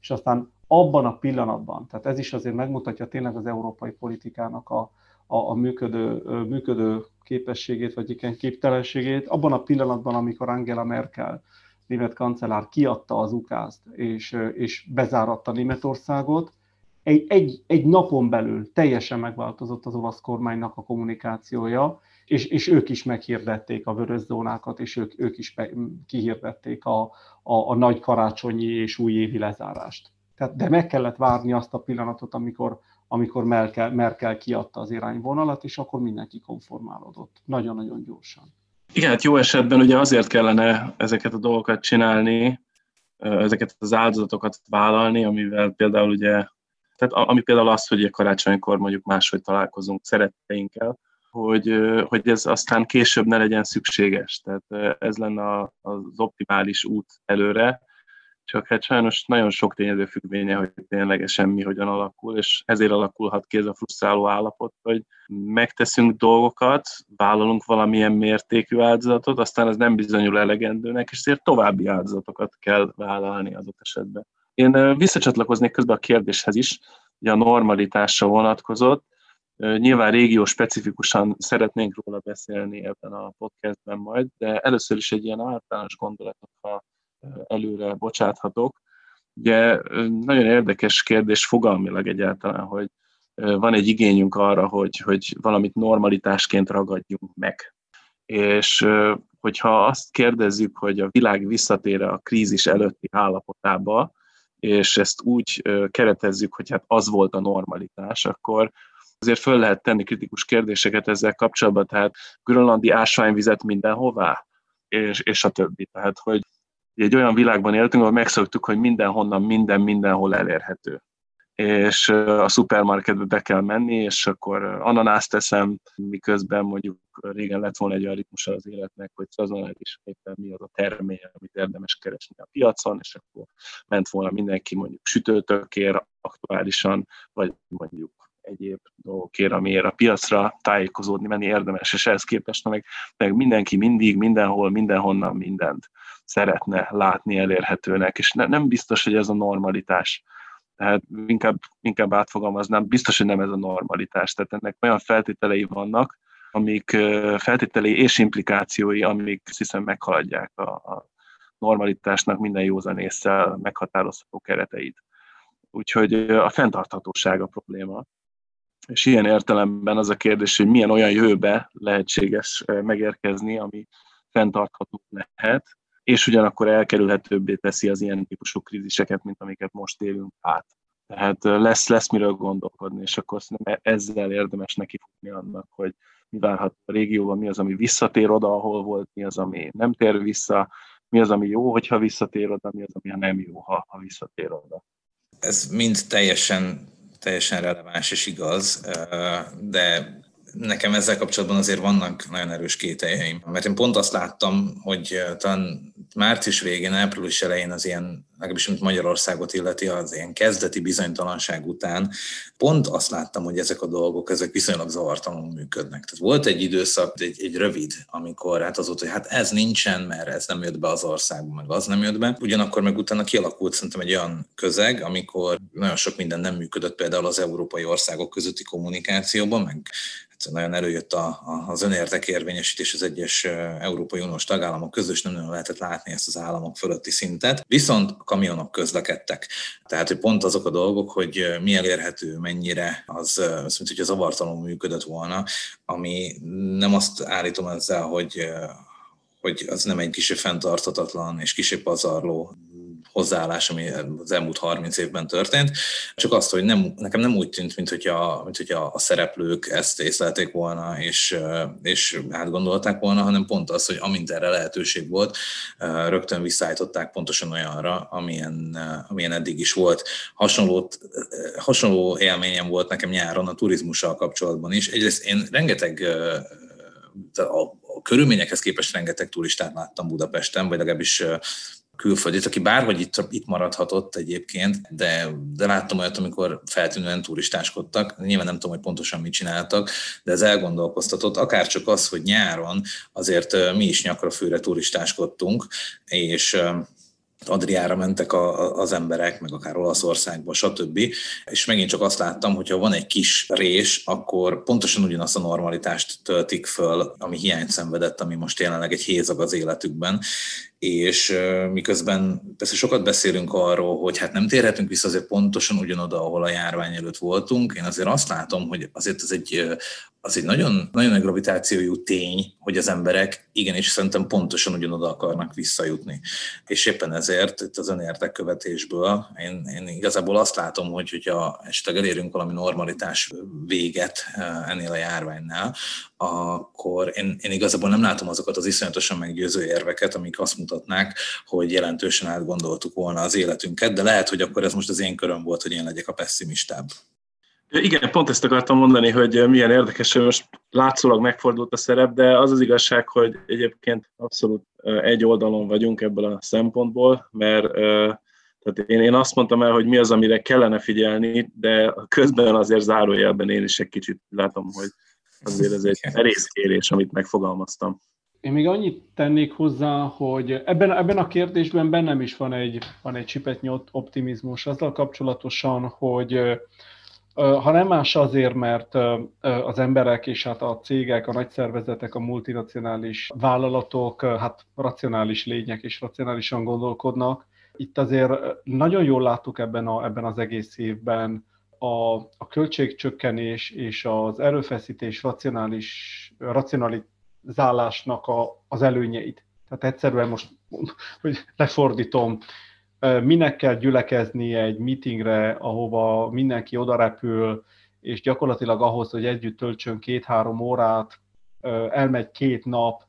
és aztán abban a pillanatban, tehát ez is azért megmutatja tényleg az európai politikának a, a, a működő, működő képességét, vagy igen, képtelenségét, abban a pillanatban, amikor Angela Merkel, német kancellár kiadta az ukázt, és, és bezáratta Németországot, egy, egy, egy napon belül teljesen megváltozott az olasz kormánynak a kommunikációja, és, és ők is meghirdették a vörös zónákat, és ők, ők is kihirdették a, a, a nagy karácsonyi és újévi lezárást. Tehát, de meg kellett várni azt a pillanatot, amikor, amikor Merkel, Merkel kiadta az irányvonalat, és akkor mindenki konformálódott. Nagyon-nagyon gyorsan. Igen, hát jó esetben ugye azért kellene ezeket a dolgokat csinálni, ezeket az áldozatokat vállalni, amivel például ugye, tehát ami például az, hogy a karácsonykor mondjuk máshogy találkozunk szeretteinkkel, hogy, hogy ez aztán később ne legyen szükséges. Tehát ez lenne az optimális út előre, csak hát sajnos nagyon sok tényező függvénye, hogy ténylegesen mi hogyan alakul, és ezért alakulhat ki ez a frusztráló állapot, hogy megteszünk dolgokat, vállalunk valamilyen mértékű áldozatot, aztán ez nem bizonyul elegendőnek, és ezért további áldozatokat kell vállalni az esetben. Én visszacsatlakoznék közben a kérdéshez is, hogy a normalitásra vonatkozott. Nyilván régió specifikusan szeretnénk róla beszélni ebben a podcastben majd, de először is egy ilyen általános gondolatot, ha előre bocsáthatok. Ugye nagyon érdekes kérdés fogalmilag egyáltalán, hogy van egy igényünk arra, hogy, hogy valamit normalitásként ragadjunk meg. És hogyha azt kérdezzük, hogy a világ visszatér a krízis előtti állapotába, és ezt úgy keretezzük, hogy hát az volt a normalitás, akkor azért föl lehet tenni kritikus kérdéseket ezzel kapcsolatban, tehát grönlandi ásványvizet mindenhová, és, és a többi. Tehát, hogy egy olyan világban éltünk, ahol megszoktuk, hogy mindenhonnan, minden, mindenhol elérhető és a szupermarketbe be kell menni, és akkor ananászt teszem, miközben mondjuk régen lett volna egy olyan ritmus az életnek, hogy szezonális éppen mi az a termény, amit érdemes keresni a piacon, és akkor ment volna mindenki mondjuk sütőtökér aktuálisan, vagy mondjuk egyéb dolgokért, amiért a piacra tájékozódni menni érdemes, és ehhez képest meg, meg mindenki mindig, mindenhol, mindenhonnan mindent szeretne látni elérhetőnek, és ne, nem biztos, hogy ez a normalitás tehát inkább, inkább átfogalmaznám, biztos, hogy nem ez a normalitás. Tehát ennek olyan feltételei vannak, amik feltételei és implikációi, amik hiszem meghaladják a, a normalitásnak minden józan észsel meghatározható kereteit. Úgyhogy a fenntarthatóság a probléma. És ilyen értelemben az a kérdés, hogy milyen olyan jövőbe lehetséges megérkezni, ami fenntartható lehet, és ugyanakkor elkerülhetőbbé teszi az ilyen típusú kríziseket, mint amiket most élünk át. Tehát lesz, lesz miről gondolkodni, és akkor szerintem ezzel érdemes nekifutni annak, hogy mi várhat a régióban, mi az, ami visszatér oda, ahol volt, mi az, ami nem tér vissza, mi az, ami jó, hogyha visszatér oda, mi az, ami nem jó, ha, ha visszatér oda. Ez mind teljesen, teljesen releváns és igaz, de nekem ezzel kapcsolatban azért vannak nagyon erős kételjeim. Mert én pont azt láttam, hogy talán március végén, április elején az ilyen, legalábbis mint Magyarországot illeti, az ilyen kezdeti bizonytalanság után, pont azt láttam, hogy ezek a dolgok, ezek viszonylag zavartalanul működnek. Tehát volt egy időszak, egy, egy rövid, amikor hát az volt, hogy hát ez nincsen, mert ez nem jött be az országba, meg az nem jött be. Ugyanakkor meg utána kialakult szerintem egy olyan közeg, amikor nagyon sok minden nem működött például az európai országok közötti kommunikációban, meg hát nagyon előjött a, a, az önértekérvényesítés az egyes Európai Uniós tagállamok közös, nem nagyon lehetett látni ezt az államok fölötti szintet, viszont kamionok közlekedtek. Tehát, hogy pont azok a dolgok, hogy mi elérhető, mennyire, az, az mint hogy az zavartalanul működött volna, ami nem azt állítom ezzel, hogy hogy az nem egy kicsi fenntartatatlan és kicsi pazarló hozzáállás, ami az elmúlt 30 évben történt, csak azt, hogy nem, nekem nem úgy tűnt, mint hogyha, mint hogyha a szereplők ezt észlelték volna, és, és átgondolták volna, hanem pont az, hogy amint erre lehetőség volt, rögtön visszaállították pontosan olyanra, amilyen, amilyen eddig is volt. Hasonló, hasonló élményem volt nekem nyáron a turizmussal kapcsolatban is. Egyrészt én rengeteg a, a körülményekhez képest rengeteg turistát láttam Budapesten, vagy legalábbis külföldit, aki bárhogy itt, itt maradhatott egyébként, de, de láttam olyat, amikor feltűnően turistáskodtak. Nyilván nem tudom, hogy pontosan mit csináltak, de ez elgondolkoztatott. Akár csak az, hogy nyáron azért mi is nyakra főre turistáskodtunk, és Adriára mentek a, az emberek, meg akár Olaszországba, stb. És megint csak azt láttam, hogy ha van egy kis rés, akkor pontosan ugyanazt a normalitást töltik föl, ami hiányt szenvedett, ami most jelenleg egy hézag az életükben, és miközben persze sokat beszélünk arról, hogy hát nem térhetünk vissza azért pontosan ugyanoda, ahol a járvány előtt voltunk, én azért azt látom, hogy azért ez egy, az egy nagyon, nagyon nagy gravitációjú tény, hogy az emberek igenis szerintem pontosan ugyanoda akarnak visszajutni. És éppen ezért itt az önértekkövetésből én, én igazából azt látom, hogy hogyha esetleg elérünk valami normalitás véget ennél a járványnál, akkor én, én igazából nem látom azokat az iszonyatosan meggyőző érveket, amik azt mutatnák, hogy jelentősen átgondoltuk volna az életünket, de lehet, hogy akkor ez most az én köröm volt, hogy én legyek a pessimistább. Igen, pont ezt akartam mondani, hogy milyen érdekes, hogy most látszólag megfordult a szerep, de az az igazság, hogy egyébként abszolút egy oldalon vagyunk ebből a szempontból, mert tehát én, én azt mondtam el, hogy mi az, amire kellene figyelni, de közben azért zárójelben én is egy kicsit látom, hogy azért ez egy merész kérés, amit megfogalmaztam. Én még annyit tennék hozzá, hogy ebben, ebben a kérdésben bennem is van egy, van egy csipetnyi optimizmus azzal kapcsolatosan, hogy ha nem más azért, mert az emberek és hát a cégek, a nagy szervezetek, a multinacionális vállalatok hát racionális lények és racionálisan gondolkodnak. Itt azért nagyon jól láttuk ebben, a, ebben az egész évben a, a költségcsökkenés és az erőfeszítés racionális, racionalizálásnak a, az előnyeit. Tehát egyszerűen most, hogy lefordítom, minek kell gyülekezni egy meetingre, ahova mindenki odarepül, és gyakorlatilag ahhoz, hogy együtt töltsön két-három órát, elmegy két nap,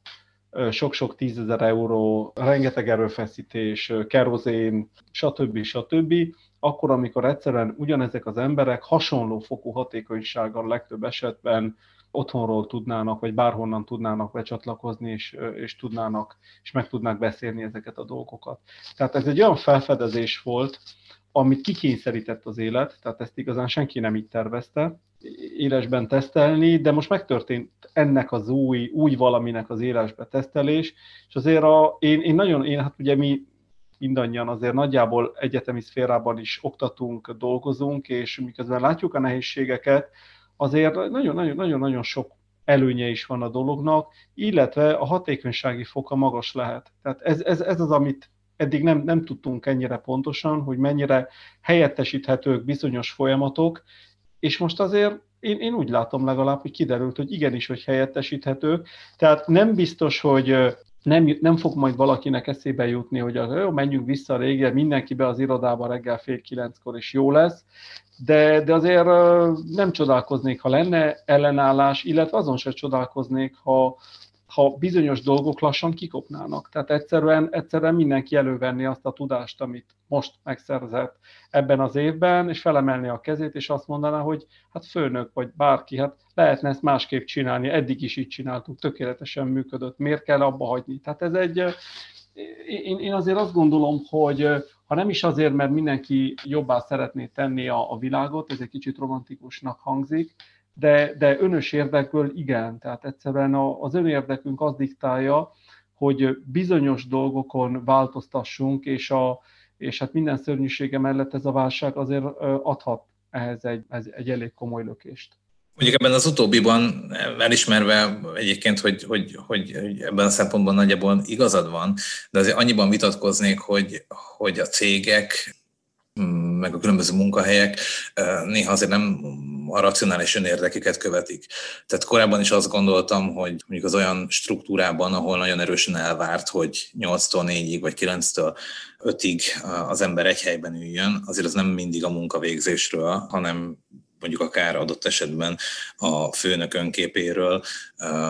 sok-sok tízezer euró, rengeteg erőfeszítés, kerozén, stb. stb., akkor, amikor egyszerűen ugyanezek az emberek hasonló fokú hatékonysággal legtöbb esetben otthonról tudnának, vagy bárhonnan tudnának becsatlakozni, és, és tudnának, és meg tudnák beszélni ezeket a dolgokat. Tehát ez egy olyan felfedezés volt, amit kikényszerített az élet, tehát ezt igazán senki nem így tervezte, élesben tesztelni, de most megtörtént ennek az új, új valaminek az élesbe tesztelés, és azért a, én, én nagyon, én hát ugye mi mindannyian azért nagyjából egyetemi szférában is oktatunk, dolgozunk, és miközben látjuk a nehézségeket, azért nagyon-nagyon sok előnye is van a dolognak, illetve a hatékonysági foka magas lehet. Tehát ez, ez, ez az, amit eddig nem, nem tudtunk ennyire pontosan, hogy mennyire helyettesíthetők bizonyos folyamatok, és most azért én, én úgy látom legalább, hogy kiderült, hogy igenis, hogy helyettesíthetők. Tehát nem biztos, hogy nem, nem fog majd valakinek eszébe jutni, hogy az, jó, menjünk vissza régre, mindenki be az irodába reggel fél kilenckor, és jó lesz, de, de azért nem csodálkoznék, ha lenne ellenállás, illetve azon sem csodálkoznék, ha, ha bizonyos dolgok lassan kikopnának. Tehát egyszerűen, egyszerűen mindenki elővenni azt a tudást, amit most megszerzett ebben az évben, és felemelni a kezét, és azt mondaná, hogy hát főnök, vagy bárki, hát lehetne ezt másképp csinálni, eddig is így csináltuk, tökéletesen működött, miért kell abba hagyni? Tehát ez egy, én, én azért azt gondolom, hogy ha nem is azért, mert mindenki jobbá szeretné tenni a, a világot, ez egy kicsit romantikusnak hangzik, de, de önös érdekből igen. Tehát egyszerűen az önérdekünk az diktálja, hogy bizonyos dolgokon változtassunk, és, a, és hát minden szörnyűsége mellett ez a válság azért adhat ehhez egy, egy elég komoly lökést. Mondjuk ebben az utóbbiban elismerve egyébként, hogy, hogy, hogy, hogy ebben a szempontból nagyjából igazad van, de azért annyiban vitatkoznék, hogy, hogy a cégek meg a különböző munkahelyek néha azért nem a racionális önérdekeket követik. Tehát korábban is azt gondoltam, hogy mondjuk az olyan struktúrában, ahol nagyon erősen elvárt, hogy 8-tól 4-ig vagy 9-től 5-ig az ember egy helyben üljön, azért az nem mindig a munkavégzésről, hanem mondjuk akár adott esetben a főnök önképéről,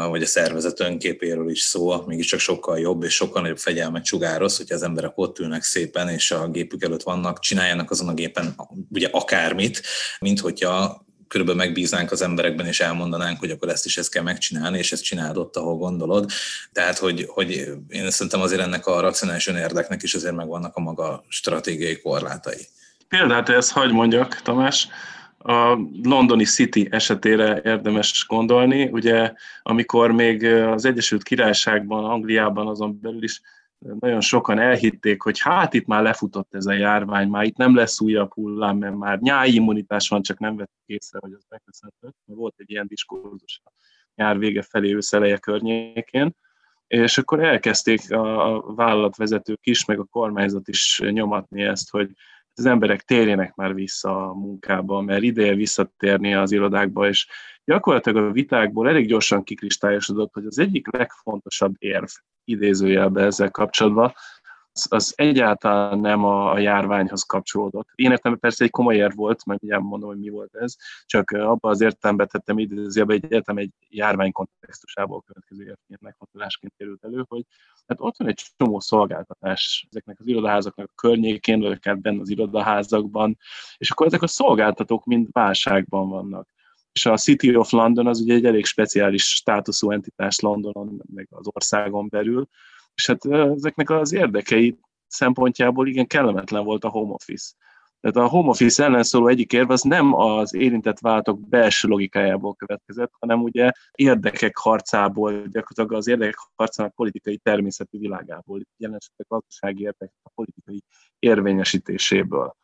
vagy a szervezet önképéről is szó, mégiscsak sokkal jobb és sokkal nagyobb fegyelmet sugároz, hogy az emberek ott ülnek szépen, és a gépük előtt vannak, csináljanak azon a gépen ugye akármit, mint hogyha körülbelül megbíznánk az emberekben, és elmondanánk, hogy akkor ezt is ezt kell megcsinálni, és ezt csináld ott, ahol gondolod. Tehát, hogy, hogy én szerintem azért ennek a racionális önérdeknek is azért megvannak a maga stratégiai korlátai. Példát ezt hagy mondjak, Tamás a londoni City esetére érdemes gondolni. Ugye, amikor még az Egyesült Királyságban, Angliában azon belül is nagyon sokan elhitték, hogy hát itt már lefutott ez a járvány, már itt nem lesz újabb hullám, mert már nyári immunitás van, csak nem vettük észre, hogy az megköszönhető. Volt egy ilyen diskurzus a nyár vége felé, őszeleje környékén, és akkor elkezdték a vállalatvezetők is, meg a kormányzat is nyomatni ezt, hogy az emberek térjenek már vissza a munkába, mert ideje visszatérni az irodákba, és gyakorlatilag a vitákból elég gyorsan kikristályosodott, hogy az egyik legfontosabb érv idézőjelbe ezzel kapcsolatban, az, egyáltalán nem a, a járványhoz kapcsolódott. Én értem, persze egy komoly érv volt, meg ugye mondom, hogy mi volt ez, csak abban az értelemben tettem idézőjelbe, egy értem egy járvány kontextusából következő megfontolásként került elő, hogy hát ott van egy csomó szolgáltatás ezeknek az irodaházaknak a környékén, vagy akár benne az irodaházakban, és akkor ezek a szolgáltatók mind válságban vannak. És a City of London az ugye egy elég speciális státuszú entitás Londonon, meg az országon belül, és hát ezeknek az érdekei szempontjából igen kellemetlen volt a home office. Tehát a home office ellen szóló egyik érv az nem az érintett váltok belső logikájából következett, hanem ugye érdekek harcából, gyakorlatilag az érdekek harcának politikai természetű világából, jelen esetben gazdasági érdekek a politikai érvényesítéséből.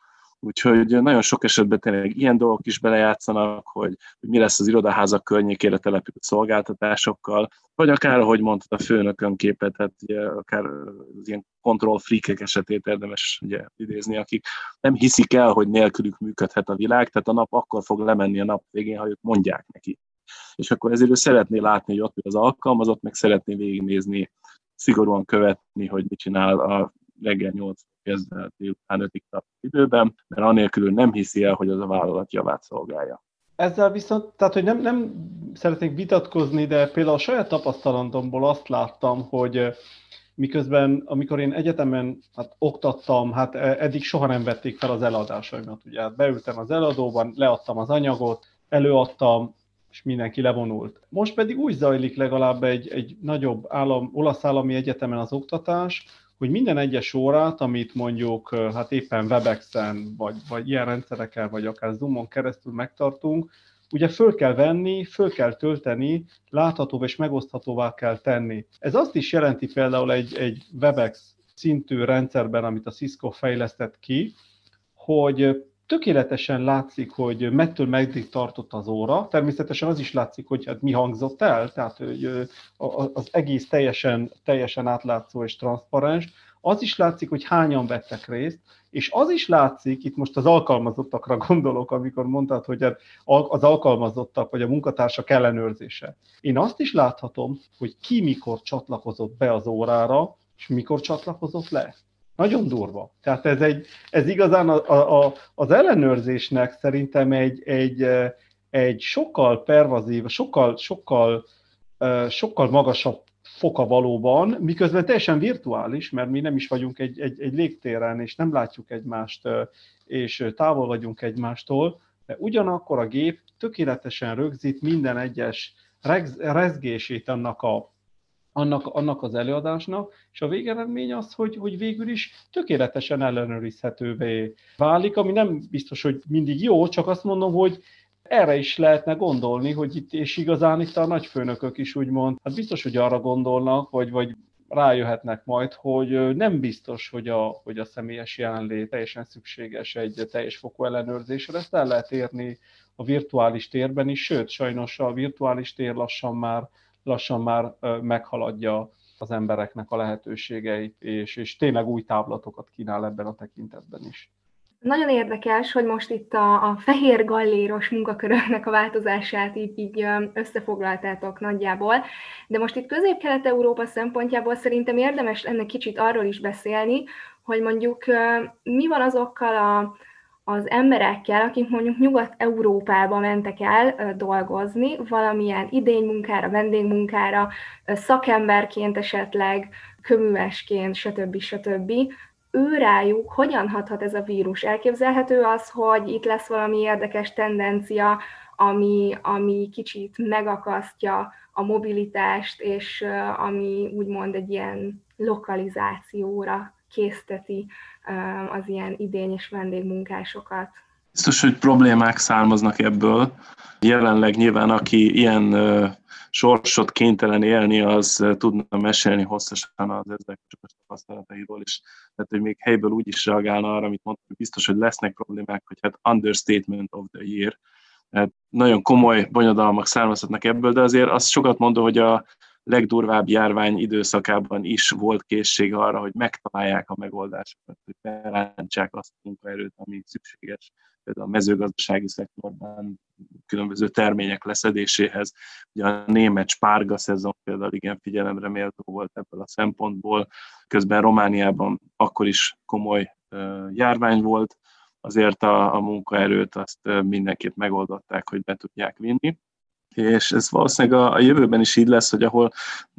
Úgyhogy nagyon sok esetben tényleg ilyen dolgok is belejátszanak, hogy, hogy mi lesz az irodaházak környékére települt szolgáltatásokkal, vagy akár, ahogy mondtad, a főnökön képet, tehát ugye, akár az ilyen control freakek esetét érdemes ugye, idézni, akik nem hiszik el, hogy nélkülük működhet a világ, tehát a nap akkor fog lemenni a nap végén, ha ők mondják neki. És akkor ezért ő szeretné látni, hogy ott az alkalmazott, meg szeretné végignézni, szigorúan követni, hogy mit csinál a reggel 8 kezdve délután 5 időben, mert anélkül nem hiszi el, hogy az a vállalat javát szolgálja. Ezzel viszont, tehát hogy nem, nem szeretnék vitatkozni, de például a saját tapasztalatomból azt láttam, hogy miközben amikor én egyetemen hát, oktattam, hát e, eddig soha nem vették fel az eladásaimat. Ugye hát beültem az eladóban, leadtam az anyagot, előadtam, és mindenki levonult. Most pedig úgy zajlik legalább egy, egy nagyobb állam, olasz állami egyetemen az oktatás, hogy minden egyes órát, amit mondjuk hát éppen Webexen, vagy, vagy ilyen rendszerekkel, vagy akár Zoomon keresztül megtartunk, ugye föl kell venni, föl kell tölteni, láthatóvá és megoszthatóvá kell tenni. Ez azt is jelenti például egy, egy Webex szintű rendszerben, amit a Cisco fejlesztett ki, hogy tökéletesen látszik, hogy mettől meddig tartott az óra, természetesen az is látszik, hogy hát mi hangzott el, tehát hogy az egész teljesen, teljesen átlátszó és transzparens, az is látszik, hogy hányan vettek részt, és az is látszik, itt most az alkalmazottakra gondolok, amikor mondtad, hogy hát az alkalmazottak vagy a munkatársak ellenőrzése. Én azt is láthatom, hogy ki mikor csatlakozott be az órára, és mikor csatlakozott le. Nagyon durva. Tehát ez, egy, ez igazán a, a, az ellenőrzésnek szerintem egy, egy, egy sokkal pervazív, sokkal, sokkal, sokkal magasabb foka valóban, miközben teljesen virtuális, mert mi nem is vagyunk egy, egy, egy légtéren, és nem látjuk egymást, és távol vagyunk egymástól, de ugyanakkor a gép tökéletesen rögzít minden egyes rezgését annak a annak, annak az előadásnak, és a végeredmény az, hogy, hogy végül is tökéletesen ellenőrizhetővé válik, ami nem biztos, hogy mindig jó, csak azt mondom, hogy erre is lehetne gondolni, hogy itt, és igazán itt a nagyfőnökök is úgymond, hát biztos, hogy arra gondolnak, vagy, vagy rájöhetnek majd, hogy nem biztos, hogy a, hogy a személyes jelenlét teljesen szükséges egy teljes fokú ellenőrzésre. Ezt el lehet érni a virtuális térben is, sőt, sajnos a virtuális tér lassan már lassan már meghaladja az embereknek a lehetőségeit, és, és tényleg új táblatokat kínál ebben a tekintetben is. Nagyon érdekes, hogy most itt a, a fehér galléros munkaköröknek a változását így, így összefoglaltátok nagyjából, de most itt Közép-Kelet-Európa szempontjából szerintem érdemes lenne kicsit arról is beszélni, hogy mondjuk mi van azokkal a az emberekkel, akik mondjuk Nyugat-Európába mentek el dolgozni, valamilyen idénymunkára, vendégmunkára, szakemberként esetleg, köművesként, stb. stb. Ő rájuk hogyan hathat ez a vírus? Elképzelhető az, hogy itt lesz valami érdekes tendencia, ami, ami kicsit megakasztja a mobilitást, és ami úgymond egy ilyen lokalizációra készteti az ilyen idény és vendégmunkásokat. Biztos, hogy problémák származnak ebből. Jelenleg nyilván, aki ilyen sorsot kénytelen élni, az tudna mesélni hosszasan az ezek tapasztalatairól is. Tehát, hogy még helyből úgy is reagálna arra, amit mondtam, hogy biztos, hogy lesznek problémák, hogy hát understatement of the year. Tehát nagyon komoly bonyodalmak származhatnak ebből, de azért azt sokat mondom, hogy a legdurvább járvány időszakában is volt készség arra, hogy megtalálják a megoldásokat, hogy belántsák azt a munkaerőt, ami szükséges például a mezőgazdasági szektorban különböző termények leszedéséhez. Ugye a német spárga szezon például igen figyelemre méltó volt ebből a szempontból. Közben Romániában akkor is komoly járvány volt, azért a, a munkaerőt azt mindenképp megoldották, hogy be tudják vinni és ez valószínűleg a, a jövőben is így lesz, hogy ahol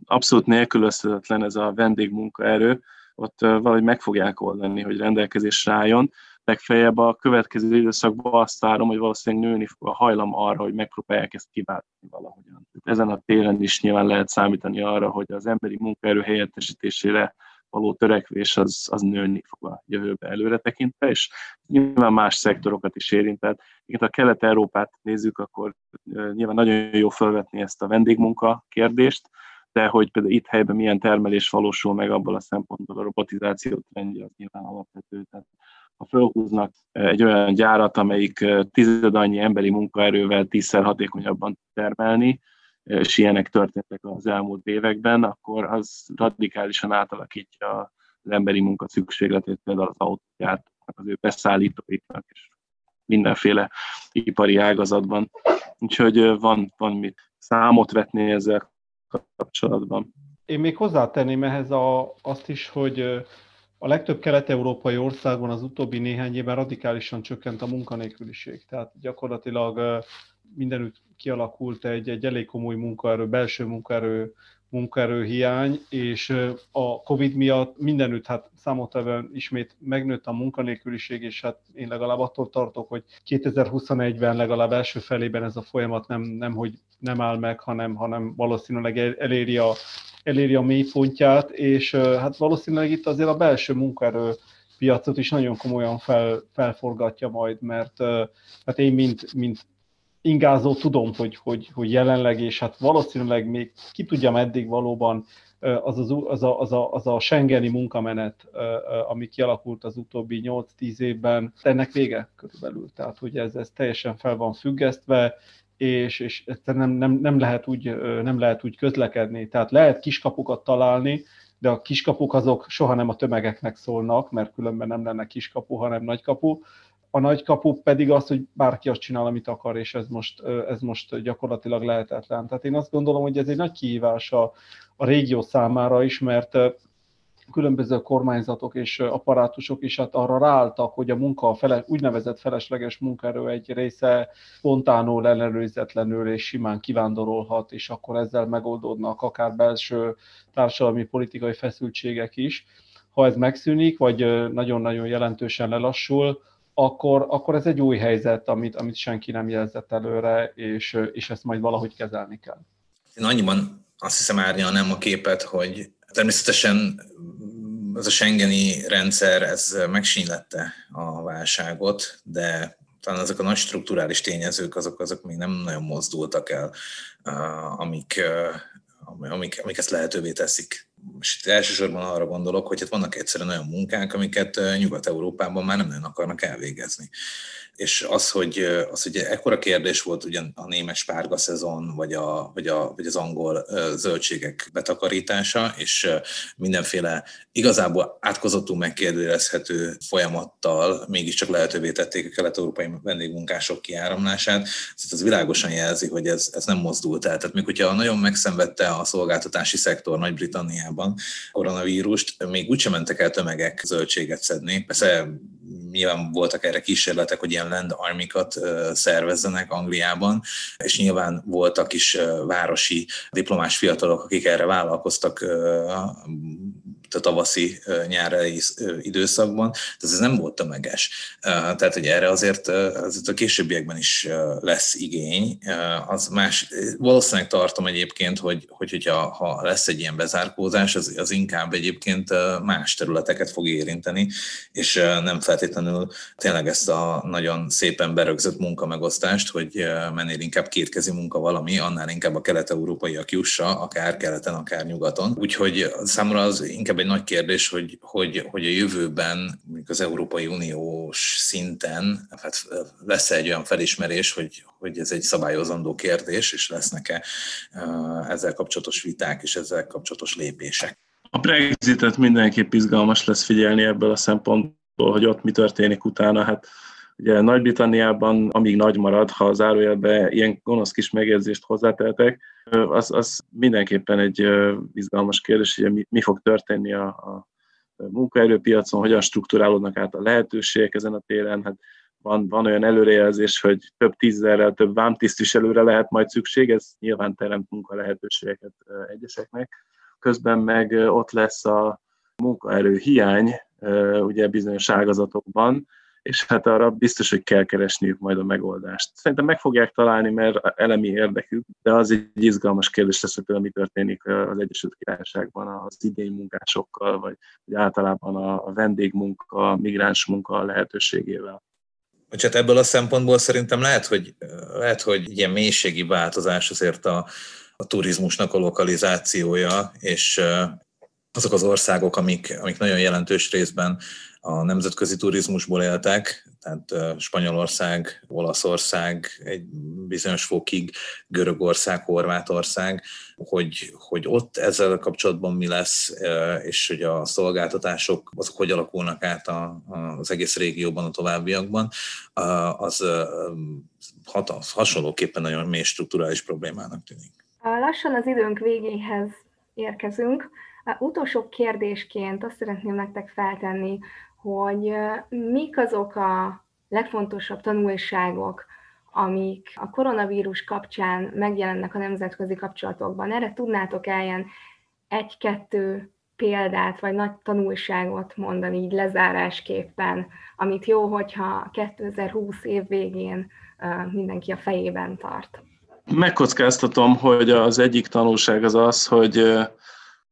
abszolút nélkülözhetetlen ez a vendégmunkaerő, ott valahogy meg fogják oldani, hogy rendelkezésre álljon. Legfeljebb a következő időszakban azt várom, hogy valószínűleg nőni fog a hajlam arra, hogy megpróbálják ezt kiváltani valahogyan. Ezen a télen is nyilván lehet számítani arra, hogy az emberi munkaerő helyettesítésére való törekvés az, az nőni fog a jövőbe előre tekintve, és nyilván más szektorokat is érint. Tehát ha Kelet-Európát nézzük, akkor nyilván nagyon jó felvetni ezt a vendégmunka kérdést, de hogy például itt helyben milyen termelés valósul meg abból a szempontból a robotizáció trendje az nyilván alapvető. Tehát ha felhúznak egy olyan gyárat, amelyik tized annyi emberi munkaerővel tízszer hatékonyabban termelni, és ilyenek történtek az elmúlt években, akkor az radikálisan átalakítja az emberi munka szükségletét, például az autógyártóknak, az ő beszállítóiknak, és mindenféle ipari ágazatban. Úgyhogy van, van mit számot vetni ezzel kapcsolatban. Én még hozzátenném ehhez a, azt is, hogy a legtöbb kelet-európai országban az utóbbi néhány évben radikálisan csökkent a munkanélküliség. Tehát gyakorlatilag mindenütt kialakult egy, egy elég komoly munkaerő, belső munkaerő munkaerőhiány, és a Covid miatt mindenütt hát számottevően ismét megnőtt a munkanélküliség, és hát én legalább attól tartok, hogy 2021-ben legalább első felében ez a folyamat nem, nem hogy nem áll meg, hanem, hanem valószínűleg eléri a, eléri a mélypontját, és hát valószínűleg itt azért a belső munkaerő piacot is nagyon komolyan fel, felforgatja majd, mert hát én, mint, mint ingázó tudom, hogy, hogy, hogy jelenleg, és hát valószínűleg még ki tudja meddig valóban az, az, az, a, az, a, az a Schengeni munkamenet, ami kialakult az utóbbi 8-10 évben, ennek vége körülbelül. Tehát, hogy ez, ez teljesen fel van függesztve, és, és nem, nem, nem, lehet úgy, nem lehet úgy közlekedni. Tehát lehet kiskapukat találni, de a kiskapuk azok soha nem a tömegeknek szólnak, mert különben nem lenne kiskapu, hanem nagykapu a nagy kapu pedig az, hogy bárki azt csinál, amit akar, és ez most, ez most gyakorlatilag lehetetlen. Tehát én azt gondolom, hogy ez egy nagy kihívás a, a régió számára is, mert különböző kormányzatok és apparátusok is hát arra ráálltak, hogy a munka, a fele, úgynevezett felesleges munkaerő egy része spontánul, ellenőrizetlenül és simán kivándorolhat, és akkor ezzel megoldódnak akár belső társadalmi politikai feszültségek is. Ha ez megszűnik, vagy nagyon-nagyon jelentősen lelassul, akkor, akkor ez egy új helyzet, amit, amit senki nem jelzett előre, és, és ezt majd valahogy kezelni kell. Én annyiban azt hiszem árnyalnám a képet, hogy természetesen ez a Schengeni rendszer, ez megsínlette a válságot, de talán azok a nagy strukturális tényezők, azok, azok még nem nagyon mozdultak el, amik, amik, amik ezt lehetővé teszik és itt elsősorban arra gondolok, hogy hát vannak egyszerűen olyan munkák, amiket Nyugat-Európában már nem nagyon akarnak elvégezni és az, hogy, az, hogy ekkora kérdés volt ugyan a német spárga szezon, vagy, a, vagy, a, vagy az angol zöldségek betakarítása, és mindenféle igazából átkozottul megkérdőjelezhető folyamattal mégiscsak lehetővé tették a kelet-európai vendégmunkások kiáramlását. Ez az világosan jelzi, hogy ez, ez nem mozdult el. Tehát még hogyha nagyon megszenvedte a szolgáltatási szektor Nagy-Britanniában koronavírust, még úgysem mentek el tömegek zöldséget szedni. Persze nyilván voltak erre kísérletek, hogy ilyen land armikat szervezzenek Angliában, és nyilván voltak is városi diplomás fiatalok, akik erre vállalkoztak a tavaszi nyári időszakban, tehát ez nem volt tömeges. Tehát, hogy erre azért, azért a későbbiekben is lesz igény. Az más, valószínűleg tartom egyébként, hogy, hogy hogyha, ha lesz egy ilyen bezárkózás, az, az inkább egyébként más területeket fog érinteni, és nem feltétlenül tényleg ezt a nagyon szépen berögzött munkamegosztást, hogy mennél inkább kétkezi munka valami, annál inkább a kelet-európaiak jussa, akár keleten, akár nyugaton. Úgyhogy számomra az inkább egy nagy kérdés, hogy, hogy, hogy a jövőben, az Európai Uniós szinten hát lesz egy olyan felismerés, hogy, hogy ez egy szabályozandó kérdés, és lesznek-e ezzel kapcsolatos viták és ezzel kapcsolatos lépések. A Brexitet mindenképp izgalmas lesz figyelni ebből a szempontból, hogy ott mi történik utána. Hát ugye Nagy-Britanniában, amíg nagy marad, ha az zárójelbe ilyen gonosz kis megjegyzést hozzáteltek, az, az mindenképpen egy izgalmas kérdés, hogy mi, mi fog történni a, a munkaerőpiacon, hogyan strukturálódnak át a lehetőségek ezen a téren. Hát van, van olyan előrejelzés, hogy több tízezerrel több vámtisztviselőre lehet majd szükség, ez nyilván teremt munka lehetőségeket egyeseknek. Közben meg ott lesz a munkaerő hiány, ugye bizonyos ágazatokban, és hát arra biztos, hogy kell keresniük majd a megoldást. Szerintem meg fogják találni, mert elemi érdekük, de az egy izgalmas kérdés lesz, hogy mi történik az Egyesült Királyságban az idény munkásokkal, vagy, vagy általában a vendégmunka, a migráns munka lehetőségével. Hogy hát ebből a szempontból szerintem lehet, hogy, lehet, hogy ilyen mélységi változás azért a, a turizmusnak a lokalizációja, és azok az országok, amik, amik nagyon jelentős részben a nemzetközi turizmusból éltek, tehát Spanyolország, Olaszország, egy bizonyos fokig Görögország, Horvátország, hogy, hogy ott ezzel kapcsolatban mi lesz, és hogy a szolgáltatások azok hogy alakulnak át a, az egész régióban a továbbiakban, az hasonlóképpen nagyon mély strukturális problémának tűnik. Lassan az időnk végéhez érkezünk. Utolsó kérdésként azt szeretném nektek feltenni, hogy mik azok a legfontosabb tanulságok, amik a koronavírus kapcsán megjelennek a nemzetközi kapcsolatokban. Erre tudnátok el ilyen egy-kettő példát, vagy nagy tanulságot mondani így lezárásképpen, amit jó, hogyha 2020 év végén mindenki a fejében tart. Megkockáztatom, hogy az egyik tanulság az az, hogy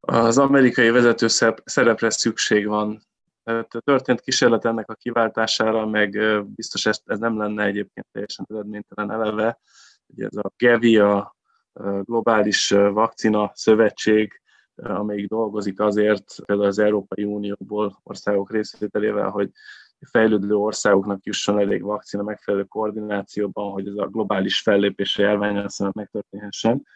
az amerikai vezető szerepre szükség van. Tehát történt kísérlet ennek a kiváltására, meg biztos ez, ez nem lenne egyébként teljesen eredménytelen eleve. Ugye ez a GEVI, a Globális Vakcina Szövetség, amelyik dolgozik azért, például az Európai Unióból országok részvételével, hogy fejlődő országoknak jusson elég vakcina megfelelő koordinációban, hogy ez a globális fellépés a járványon megtörténhessen.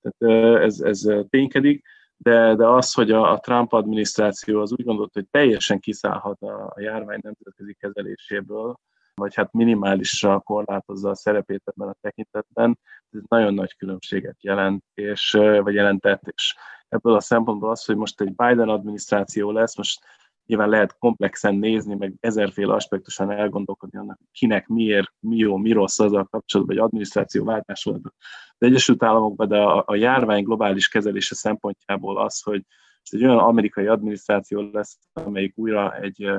Tehát ez, ez ténykedik, de, de az, hogy a, a Trump adminisztráció az úgy gondolt, hogy teljesen kiszállhat a, a járvány nemzetközi kezeléséből, vagy hát minimálisra korlátozza a szerepét ebben a tekintetben, ez nagyon nagy különbséget jelent, és, vagy jelentett, és ebből a szempontból az, hogy most egy Biden adminisztráció lesz, most nyilván lehet komplexen nézni, meg ezerféle aspektusan elgondolkodni annak, kinek miért, mi jó, mi rossz azzal kapcsolatban, vagy adminisztráció váltás volt az Egyesült Államokban, de a, a járvány globális kezelése szempontjából az, hogy egy olyan amerikai adminisztráció lesz, amelyik újra egy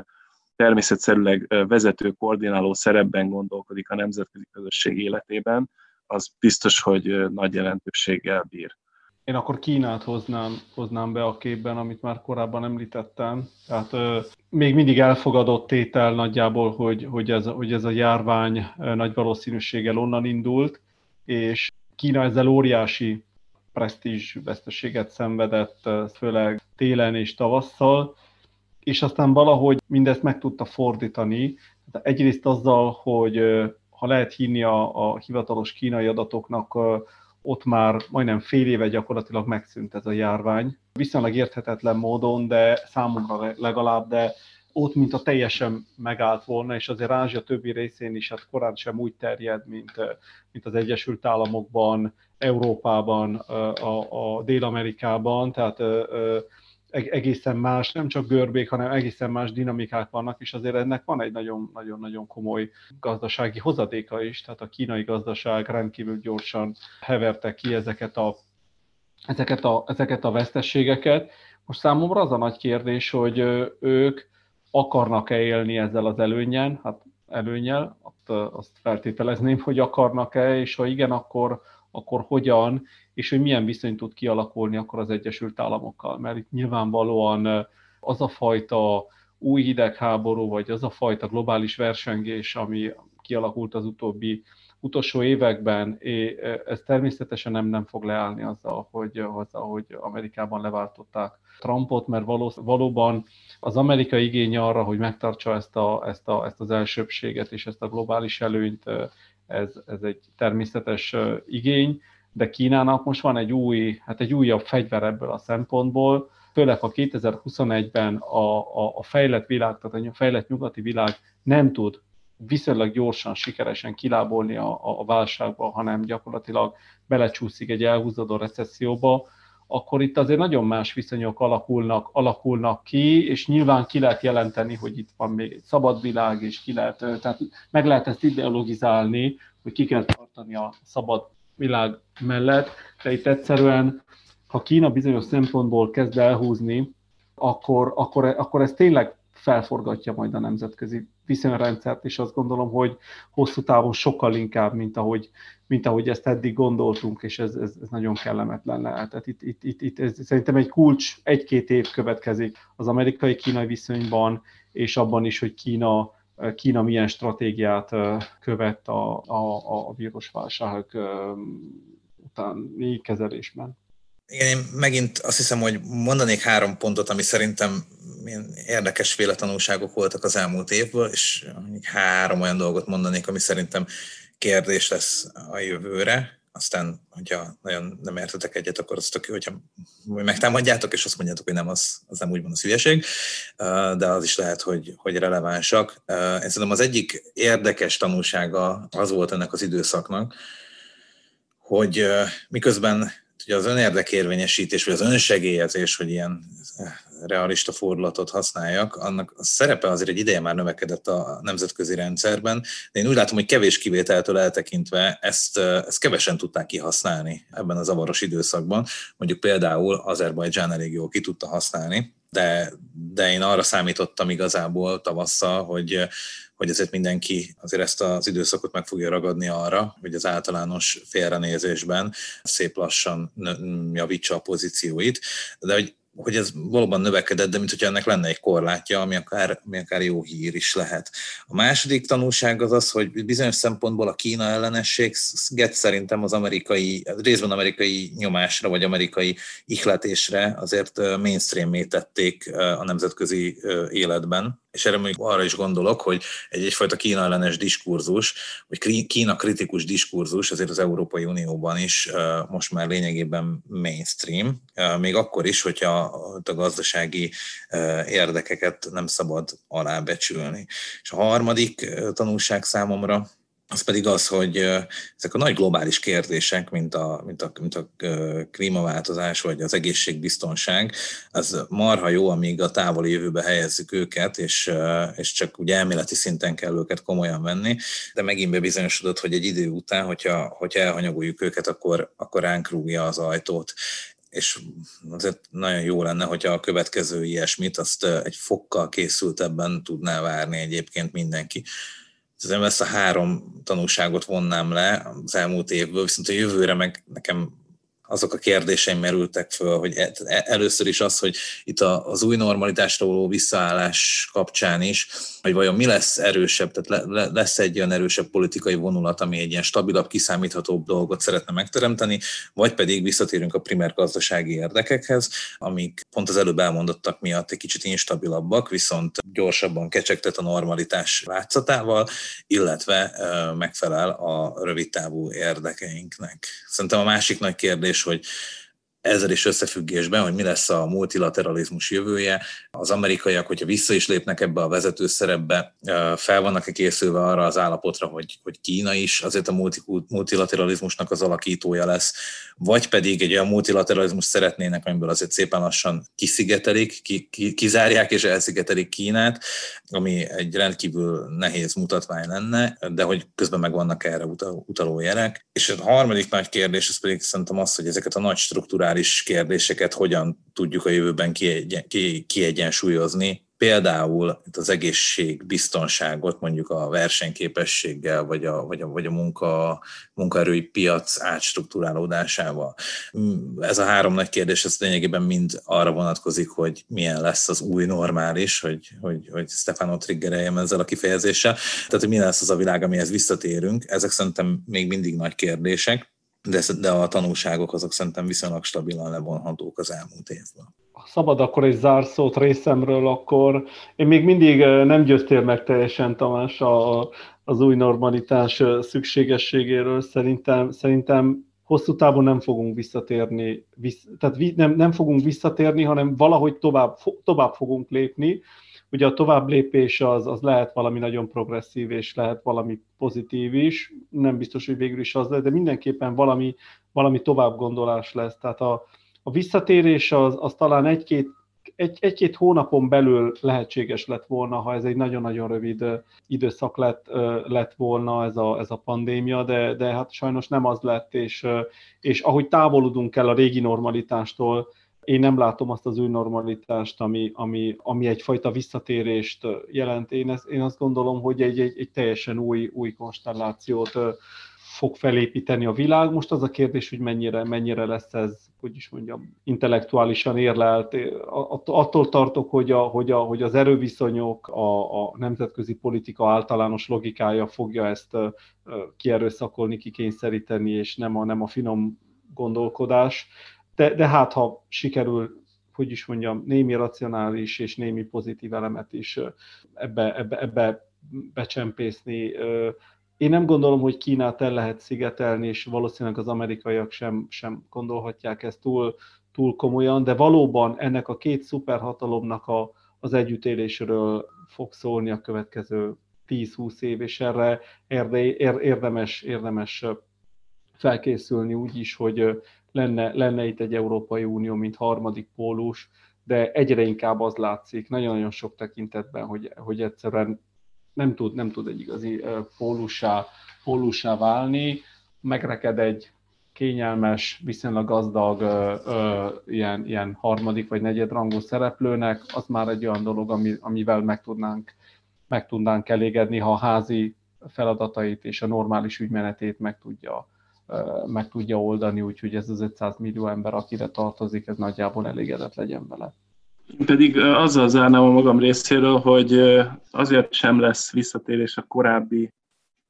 természetszerűleg vezető, koordináló szerepben gondolkodik a nemzetközi közösség életében, az biztos, hogy nagy jelentőséggel bír. Én akkor Kínát hoznám, hoznám be a képben, amit már korábban említettem. Tehát ö, még mindig elfogadott tétel nagyjából, hogy, hogy, ez, hogy ez a járvány nagy valószínűséggel onnan indult, és Kína ezzel óriási presztízs veszteséget szenvedett, főleg télen és tavasszal, és aztán valahogy mindezt meg tudta fordítani. Egyrészt azzal, hogy ha lehet hinni a, a hivatalos kínai adatoknak, ott már majdnem fél éve gyakorlatilag megszűnt ez a járvány. Viszonylag érthetetlen módon, de számunkra legalább, de ott, mint a teljesen megállt volna, és azért Ázsia többi részén is hát korán sem úgy terjed, mint, mint az Egyesült Államokban, Európában, a, a Dél-Amerikában, tehát egészen más, nem csak görbék, hanem egészen más dinamikák vannak, és azért ennek van egy nagyon-nagyon komoly gazdasági hozadéka is, tehát a kínai gazdaság rendkívül gyorsan heverte ki ezeket a, ezeket a, ezeket a vesztességeket. Most számomra az a nagy kérdés, hogy ők akarnak-e élni ezzel az előnyen, hát előnyel, azt feltételezném, hogy akarnak-e, és ha igen, akkor, akkor hogyan, és hogy milyen viszony tud kialakulni akkor az Egyesült Államokkal. Mert itt nyilvánvalóan az a fajta új hidegháború, vagy az a fajta globális versengés, ami kialakult az utóbbi utolsó években, ez természetesen nem, nem fog leállni azzal, hogy, azzal, hogy Amerikában leváltották Trumpot, mert való, valóban az amerikai igény arra, hogy megtartsa ezt, a, ezt, a, ezt az elsőbséget és ezt a globális előnyt, ez, ez egy természetes igény, de Kínának most van egy új, hát egy újabb fegyver ebből a szempontból, főleg ha 2021-ben a, a, a fejlett világ, tehát a fejlett nyugati világ nem tud viszonylag gyorsan, sikeresen kilábolni a, a válságba, hanem gyakorlatilag belecsúszik egy elhúzódó recesszióba, akkor itt azért nagyon más viszonyok alakulnak, alakulnak ki, és nyilván ki lehet jelenteni, hogy itt van még egy szabad világ, és ki lehet, tehát meg lehet ezt ideologizálni, hogy ki kell tartani a szabad világ mellett, de itt egyszerűen, ha Kína bizonyos szempontból kezd elhúzni, akkor, akkor, akkor ez tényleg felforgatja majd a nemzetközi viszonyrendszert, és azt gondolom, hogy hosszú távon sokkal inkább, mint ahogy, mint ahogy ezt eddig gondoltunk, és ez, ez, ez nagyon kellemetlen lehet. Tehát itt, itt, itt, itt ez szerintem egy kulcs, egy-két év következik az amerikai-kínai viszonyban, és abban is, hogy Kína Kína milyen stratégiát követ a, a, a vírusválság utáni kezelésben. Igen, én megint azt hiszem, hogy mondanék három pontot, ami szerintem milyen érdekes véletlenúságok voltak az elmúlt évből, és három olyan dolgot mondanék, ami szerintem kérdés lesz a jövőre aztán, hogyha nagyon nem értetek egyet, akkor az tök hogyha megtámadjátok, és azt mondjátok, hogy nem, az, az nem úgy van az hülyeség, de az is lehet, hogy, hogy relevánsak. Én szerintem az egyik érdekes tanulsága az volt ennek az időszaknak, hogy miközben Ugye az önérdekérvényesítés, vagy az önsegélyezés, hogy ilyen realista fordulatot használjak, annak a szerepe azért egy ideje már növekedett a nemzetközi rendszerben, de én úgy látom, hogy kevés kivételtől eltekintve ezt, ezt kevesen tudták kihasználni ebben a zavaros időszakban. Mondjuk például Azerbajdzsán elég jól ki tudta használni, de, de én arra számítottam igazából tavasszal, hogy, hogy ezért mindenki azért ezt az időszakot meg fogja ragadni arra, hogy az általános félrenézésben szép lassan javítsa a pozícióit, de hogy hogy ez valóban növekedett, de mint hogyha ennek lenne egy korlátja, ami akár, ami akár jó hír is lehet. A második tanulság az az, hogy bizonyos szempontból a Kína ellenességet szerintem az amerikai, részben amerikai nyomásra, vagy amerikai ihletésre azért mainstream tették a nemzetközi életben és erre még arra is gondolok, hogy egy egyfajta Kína ellenes diskurzus, vagy Kína kritikus diskurzus azért az Európai Unióban is most már lényegében mainstream, még akkor is, hogyha a gazdasági érdekeket nem szabad alábecsülni. És a harmadik tanulság számomra, az pedig az, hogy ezek a nagy globális kérdések, mint a, mint a, mint a klímaváltozás vagy az egészségbiztonság, az marha jó, amíg a távoli jövőbe helyezzük őket, és, és csak ugye elméleti szinten kell őket komolyan venni, de megint bebizonyosodott, hogy egy idő után, hogyha, hogyha elhanyagoljuk őket, akkor, akkor ránk rúgja az ajtót és azért nagyon jó lenne, hogyha a következő ilyesmit azt egy fokkal készültebben tudná várni egyébként mindenki. Tehát ezt a három tanulságot vonnám le az elmúlt évből, viszont a jövőre meg nekem azok a kérdéseim merültek föl, hogy e, e, először is az, hogy itt az új normalitásra való visszaállás kapcsán is, hogy vajon mi lesz erősebb, tehát lesz egy olyan erősebb politikai vonulat, ami egy ilyen stabilabb, kiszámíthatóbb dolgot szeretne megteremteni, vagy pedig visszatérünk a primer gazdasági érdekekhez, amik pont az előbb elmondottak miatt egy kicsit instabilabbak, viszont gyorsabban kecsegtet a normalitás látszatával, illetve megfelel a rövidtávú érdekeinknek. Szerintem a másik nagy kérdés, hogy ezzel is összefüggésben, hogy mi lesz a multilateralizmus jövője. Az amerikaiak, hogyha vissza is lépnek ebbe a vezető szerepbe, fel vannak-e készülve arra az állapotra, hogy, hogy Kína is azért a multilateralizmusnak az alakítója lesz, vagy pedig egy olyan multilateralizmus szeretnének, amiből azért szépen lassan kiszigetelik, ki, ki, kizárják és elszigetelik Kínát, ami egy rendkívül nehéz mutatvány lenne, de hogy közben meg vannak erre utaló jelek. És a harmadik nagy kérdés, ez pedig szerintem az, hogy ezeket a nagy strukturális kérdéseket hogyan tudjuk a jövőben kiegyensúlyozni, például az egészség, biztonságot mondjuk a versenyképességgel, vagy a, vagy a, vagy a munka, munkaerői piac átstruktúrálódásával. Ez a három nagy kérdés, ez lényegében mind arra vonatkozik, hogy milyen lesz az új normális, hogy, hogy, hogy Stefano triggereljem ezzel a kifejezéssel. Tehát, hogy milyen lesz az a világ, amihez visszatérünk. Ezek szerintem még mindig nagy kérdések, de, de a tanulságok azok szerintem viszonylag stabilan levonhatók az elmúlt évben szabad akkor egy zárszót részemről, akkor én még mindig nem győztél meg teljesen, Tamás, a, az új normalitás szükségességéről. Szerintem, szerintem hosszú távon nem fogunk visszatérni, vissz, tehát nem, nem fogunk visszatérni, hanem valahogy tovább, tovább fogunk lépni. Ugye a tovább lépés az, az lehet valami nagyon progresszív, és lehet valami pozitív is, nem biztos, hogy végül is az lesz, de mindenképpen valami, valami tovább gondolás lesz. Tehát a, a visszatérés az, az talán egy-két egy, egy-két hónapon belül lehetséges lett volna, ha ez egy nagyon-nagyon rövid időszak lett, lett volna ez a, ez a pandémia, de, de hát sajnos nem az lett, és, és ahogy távolodunk el a régi normalitástól, én nem látom azt az új normalitást, ami, ami, ami egyfajta visszatérést jelent. Én, ezt, én azt gondolom, hogy egy, egy, egy teljesen új, új konstellációt fog felépíteni a világ. Most az a kérdés, hogy mennyire, mennyire lesz ez, hogy is mondjam, intellektuálisan érlelt. Attól tartok, hogy, a, hogy, a, hogy az erőviszonyok, a, a nemzetközi politika általános logikája fogja ezt kierőszakolni, kikényszeríteni, és nem a, nem a finom gondolkodás. De, de hát, ha sikerül hogy is mondjam, némi racionális és némi pozitív elemet is ebbe, ebbe, ebbe becsempészni, én nem gondolom, hogy Kínát el lehet szigetelni, és valószínűleg az amerikaiak sem, sem gondolhatják ezt túl, túl komolyan, de valóban ennek a két szuperhatalomnak a, az együttélésről fog szólni a következő 10-20 év, és erre érdemes, érdemes felkészülni úgy is, hogy, lenne, lenne itt egy Európai Unió, mint harmadik pólus, de egyre inkább az látszik, nagyon-nagyon sok tekintetben, hogy, hogy egyszerűen nem tud, nem tud egy igazi pólussá, pólussá válni, megreked egy kényelmes, viszonylag gazdag ö, ö, ilyen, ilyen harmadik vagy negyedrangú szereplőnek, az már egy olyan dolog, ami, amivel meg tudnánk, meg tudnánk elégedni, ha a házi feladatait és a normális ügymenetét meg tudja, meg tudja oldani, úgyhogy ez az 500 millió ember, akire tartozik, ez nagyjából elégedett legyen vele. Én pedig azzal zárnám a magam részéről, hogy azért sem lesz visszatérés a korábbi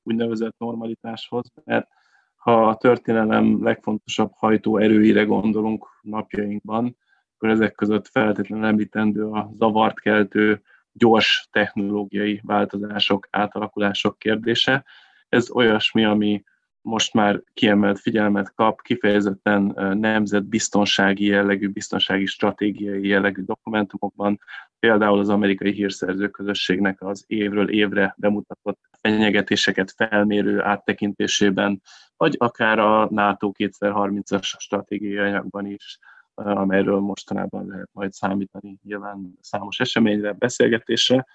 úgynevezett normalitáshoz, mert ha a történelem legfontosabb hajtóerőire gondolunk napjainkban, akkor ezek között feltétlenül említendő a zavart keltő gyors technológiai változások, átalakulások kérdése. Ez olyasmi, ami most már kiemelt figyelmet kap, kifejezetten nemzetbiztonsági jellegű, biztonsági stratégiai jellegű dokumentumokban, például az amerikai hírszerző közösségnek az évről évre bemutatott fenyegetéseket felmérő áttekintésében, vagy akár a NATO 2030-as stratégiai anyagban is, amelyről mostanában lehet majd számítani nyilván számos eseményre, beszélgetésre.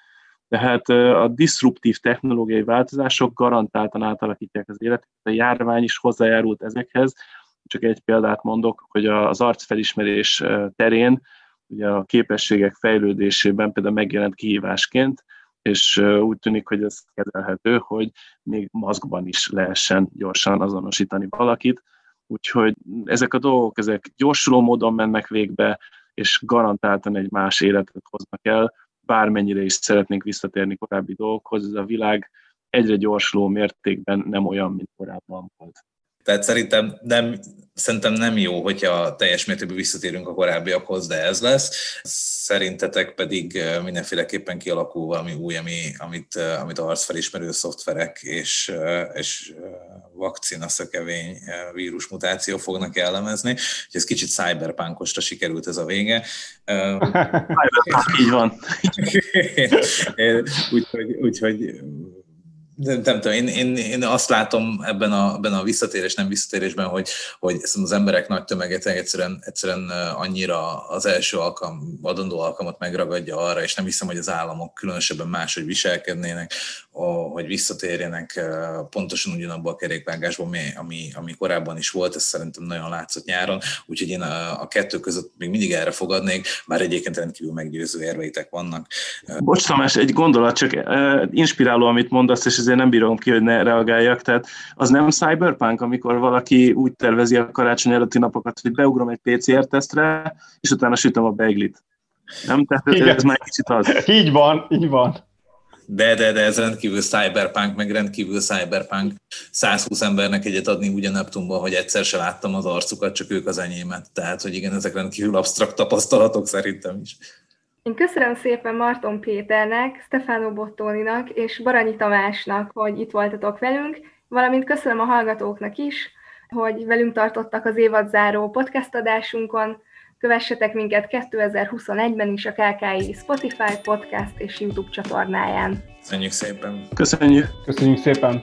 Tehát a diszruptív technológiai változások garantáltan átalakítják az életet. A járvány is hozzájárult ezekhez. Csak egy példát mondok, hogy az arcfelismerés terén ugye a képességek fejlődésében például megjelent kihívásként, és úgy tűnik, hogy ez kezelhető, hogy még maszkban is lehessen gyorsan azonosítani valakit. Úgyhogy ezek a dolgok, ezek gyorsuló módon mennek végbe, és garantáltan egy más életet hoznak el, bármennyire is szeretnénk visszatérni korábbi dolgokhoz, ez a világ egyre gyorsuló mértékben nem olyan, mint korábban volt. Tehát szerintem nem, szerintem nem jó, hogyha teljes mértékben visszatérünk a korábbiakhoz, de ez lesz. Szerintetek pedig mindenféleképpen kialakul valami új, ami, amit, amit arcfelismerő szoftverek és, és vakcina szökevény vírusmutáció fognak jellemezni. Úgyhogy ez kicsit cyberpunkosra sikerült ez a vége. így van. úgyhogy, úgyhogy nem, nem tudom, én, én, én azt látom ebben a, ebben a visszatérés, nem visszatérésben, hogy, hogy az emberek nagy tömeget egyszerűen, egyszerűen annyira az első alkalom, adandó alkalmat megragadja arra, és nem hiszem, hogy az államok különösebben máshogy viselkednének, hogy visszatérjenek pontosan ugyanabban a kerékvágásban, ami, ami, ami korábban is volt, ez szerintem nagyon látszott nyáron, úgyhogy én a, a kettő között még mindig erre fogadnék, bár egyébként rendkívül meggyőző érveitek vannak. Bocs Tamás, egy gondolat, csak inspiráló, amit mondasz, és ezért nem bírom ki, hogy ne reagáljak. Tehát az nem cyberpunk, amikor valaki úgy tervezi a karácsony előtti napokat, hogy beugrom egy PCR-tesztre, és utána sütöm a beiglit. Nem? Tehát ez, ez már kicsit az. Így van, így van. De, de, de ez rendkívül cyberpunk, meg rendkívül cyberpunk 120 embernek egyet adni ugye Neptunban, hogy egyszer se láttam az arcukat, csak ők az enyémet. Tehát, hogy igen, ezek rendkívül absztrakt tapasztalatok szerintem is. Én köszönöm szépen Marton Péternek, Stefano Bottoninak és Baranyi Tamásnak, hogy itt voltatok velünk, valamint köszönöm a hallgatóknak is, hogy velünk tartottak az évadzáró podcast adásunkon. Kövessetek minket 2021-ben is a KKI Spotify podcast és YouTube csatornáján. Köszönjük szépen! Köszönjük! Köszönjük szépen!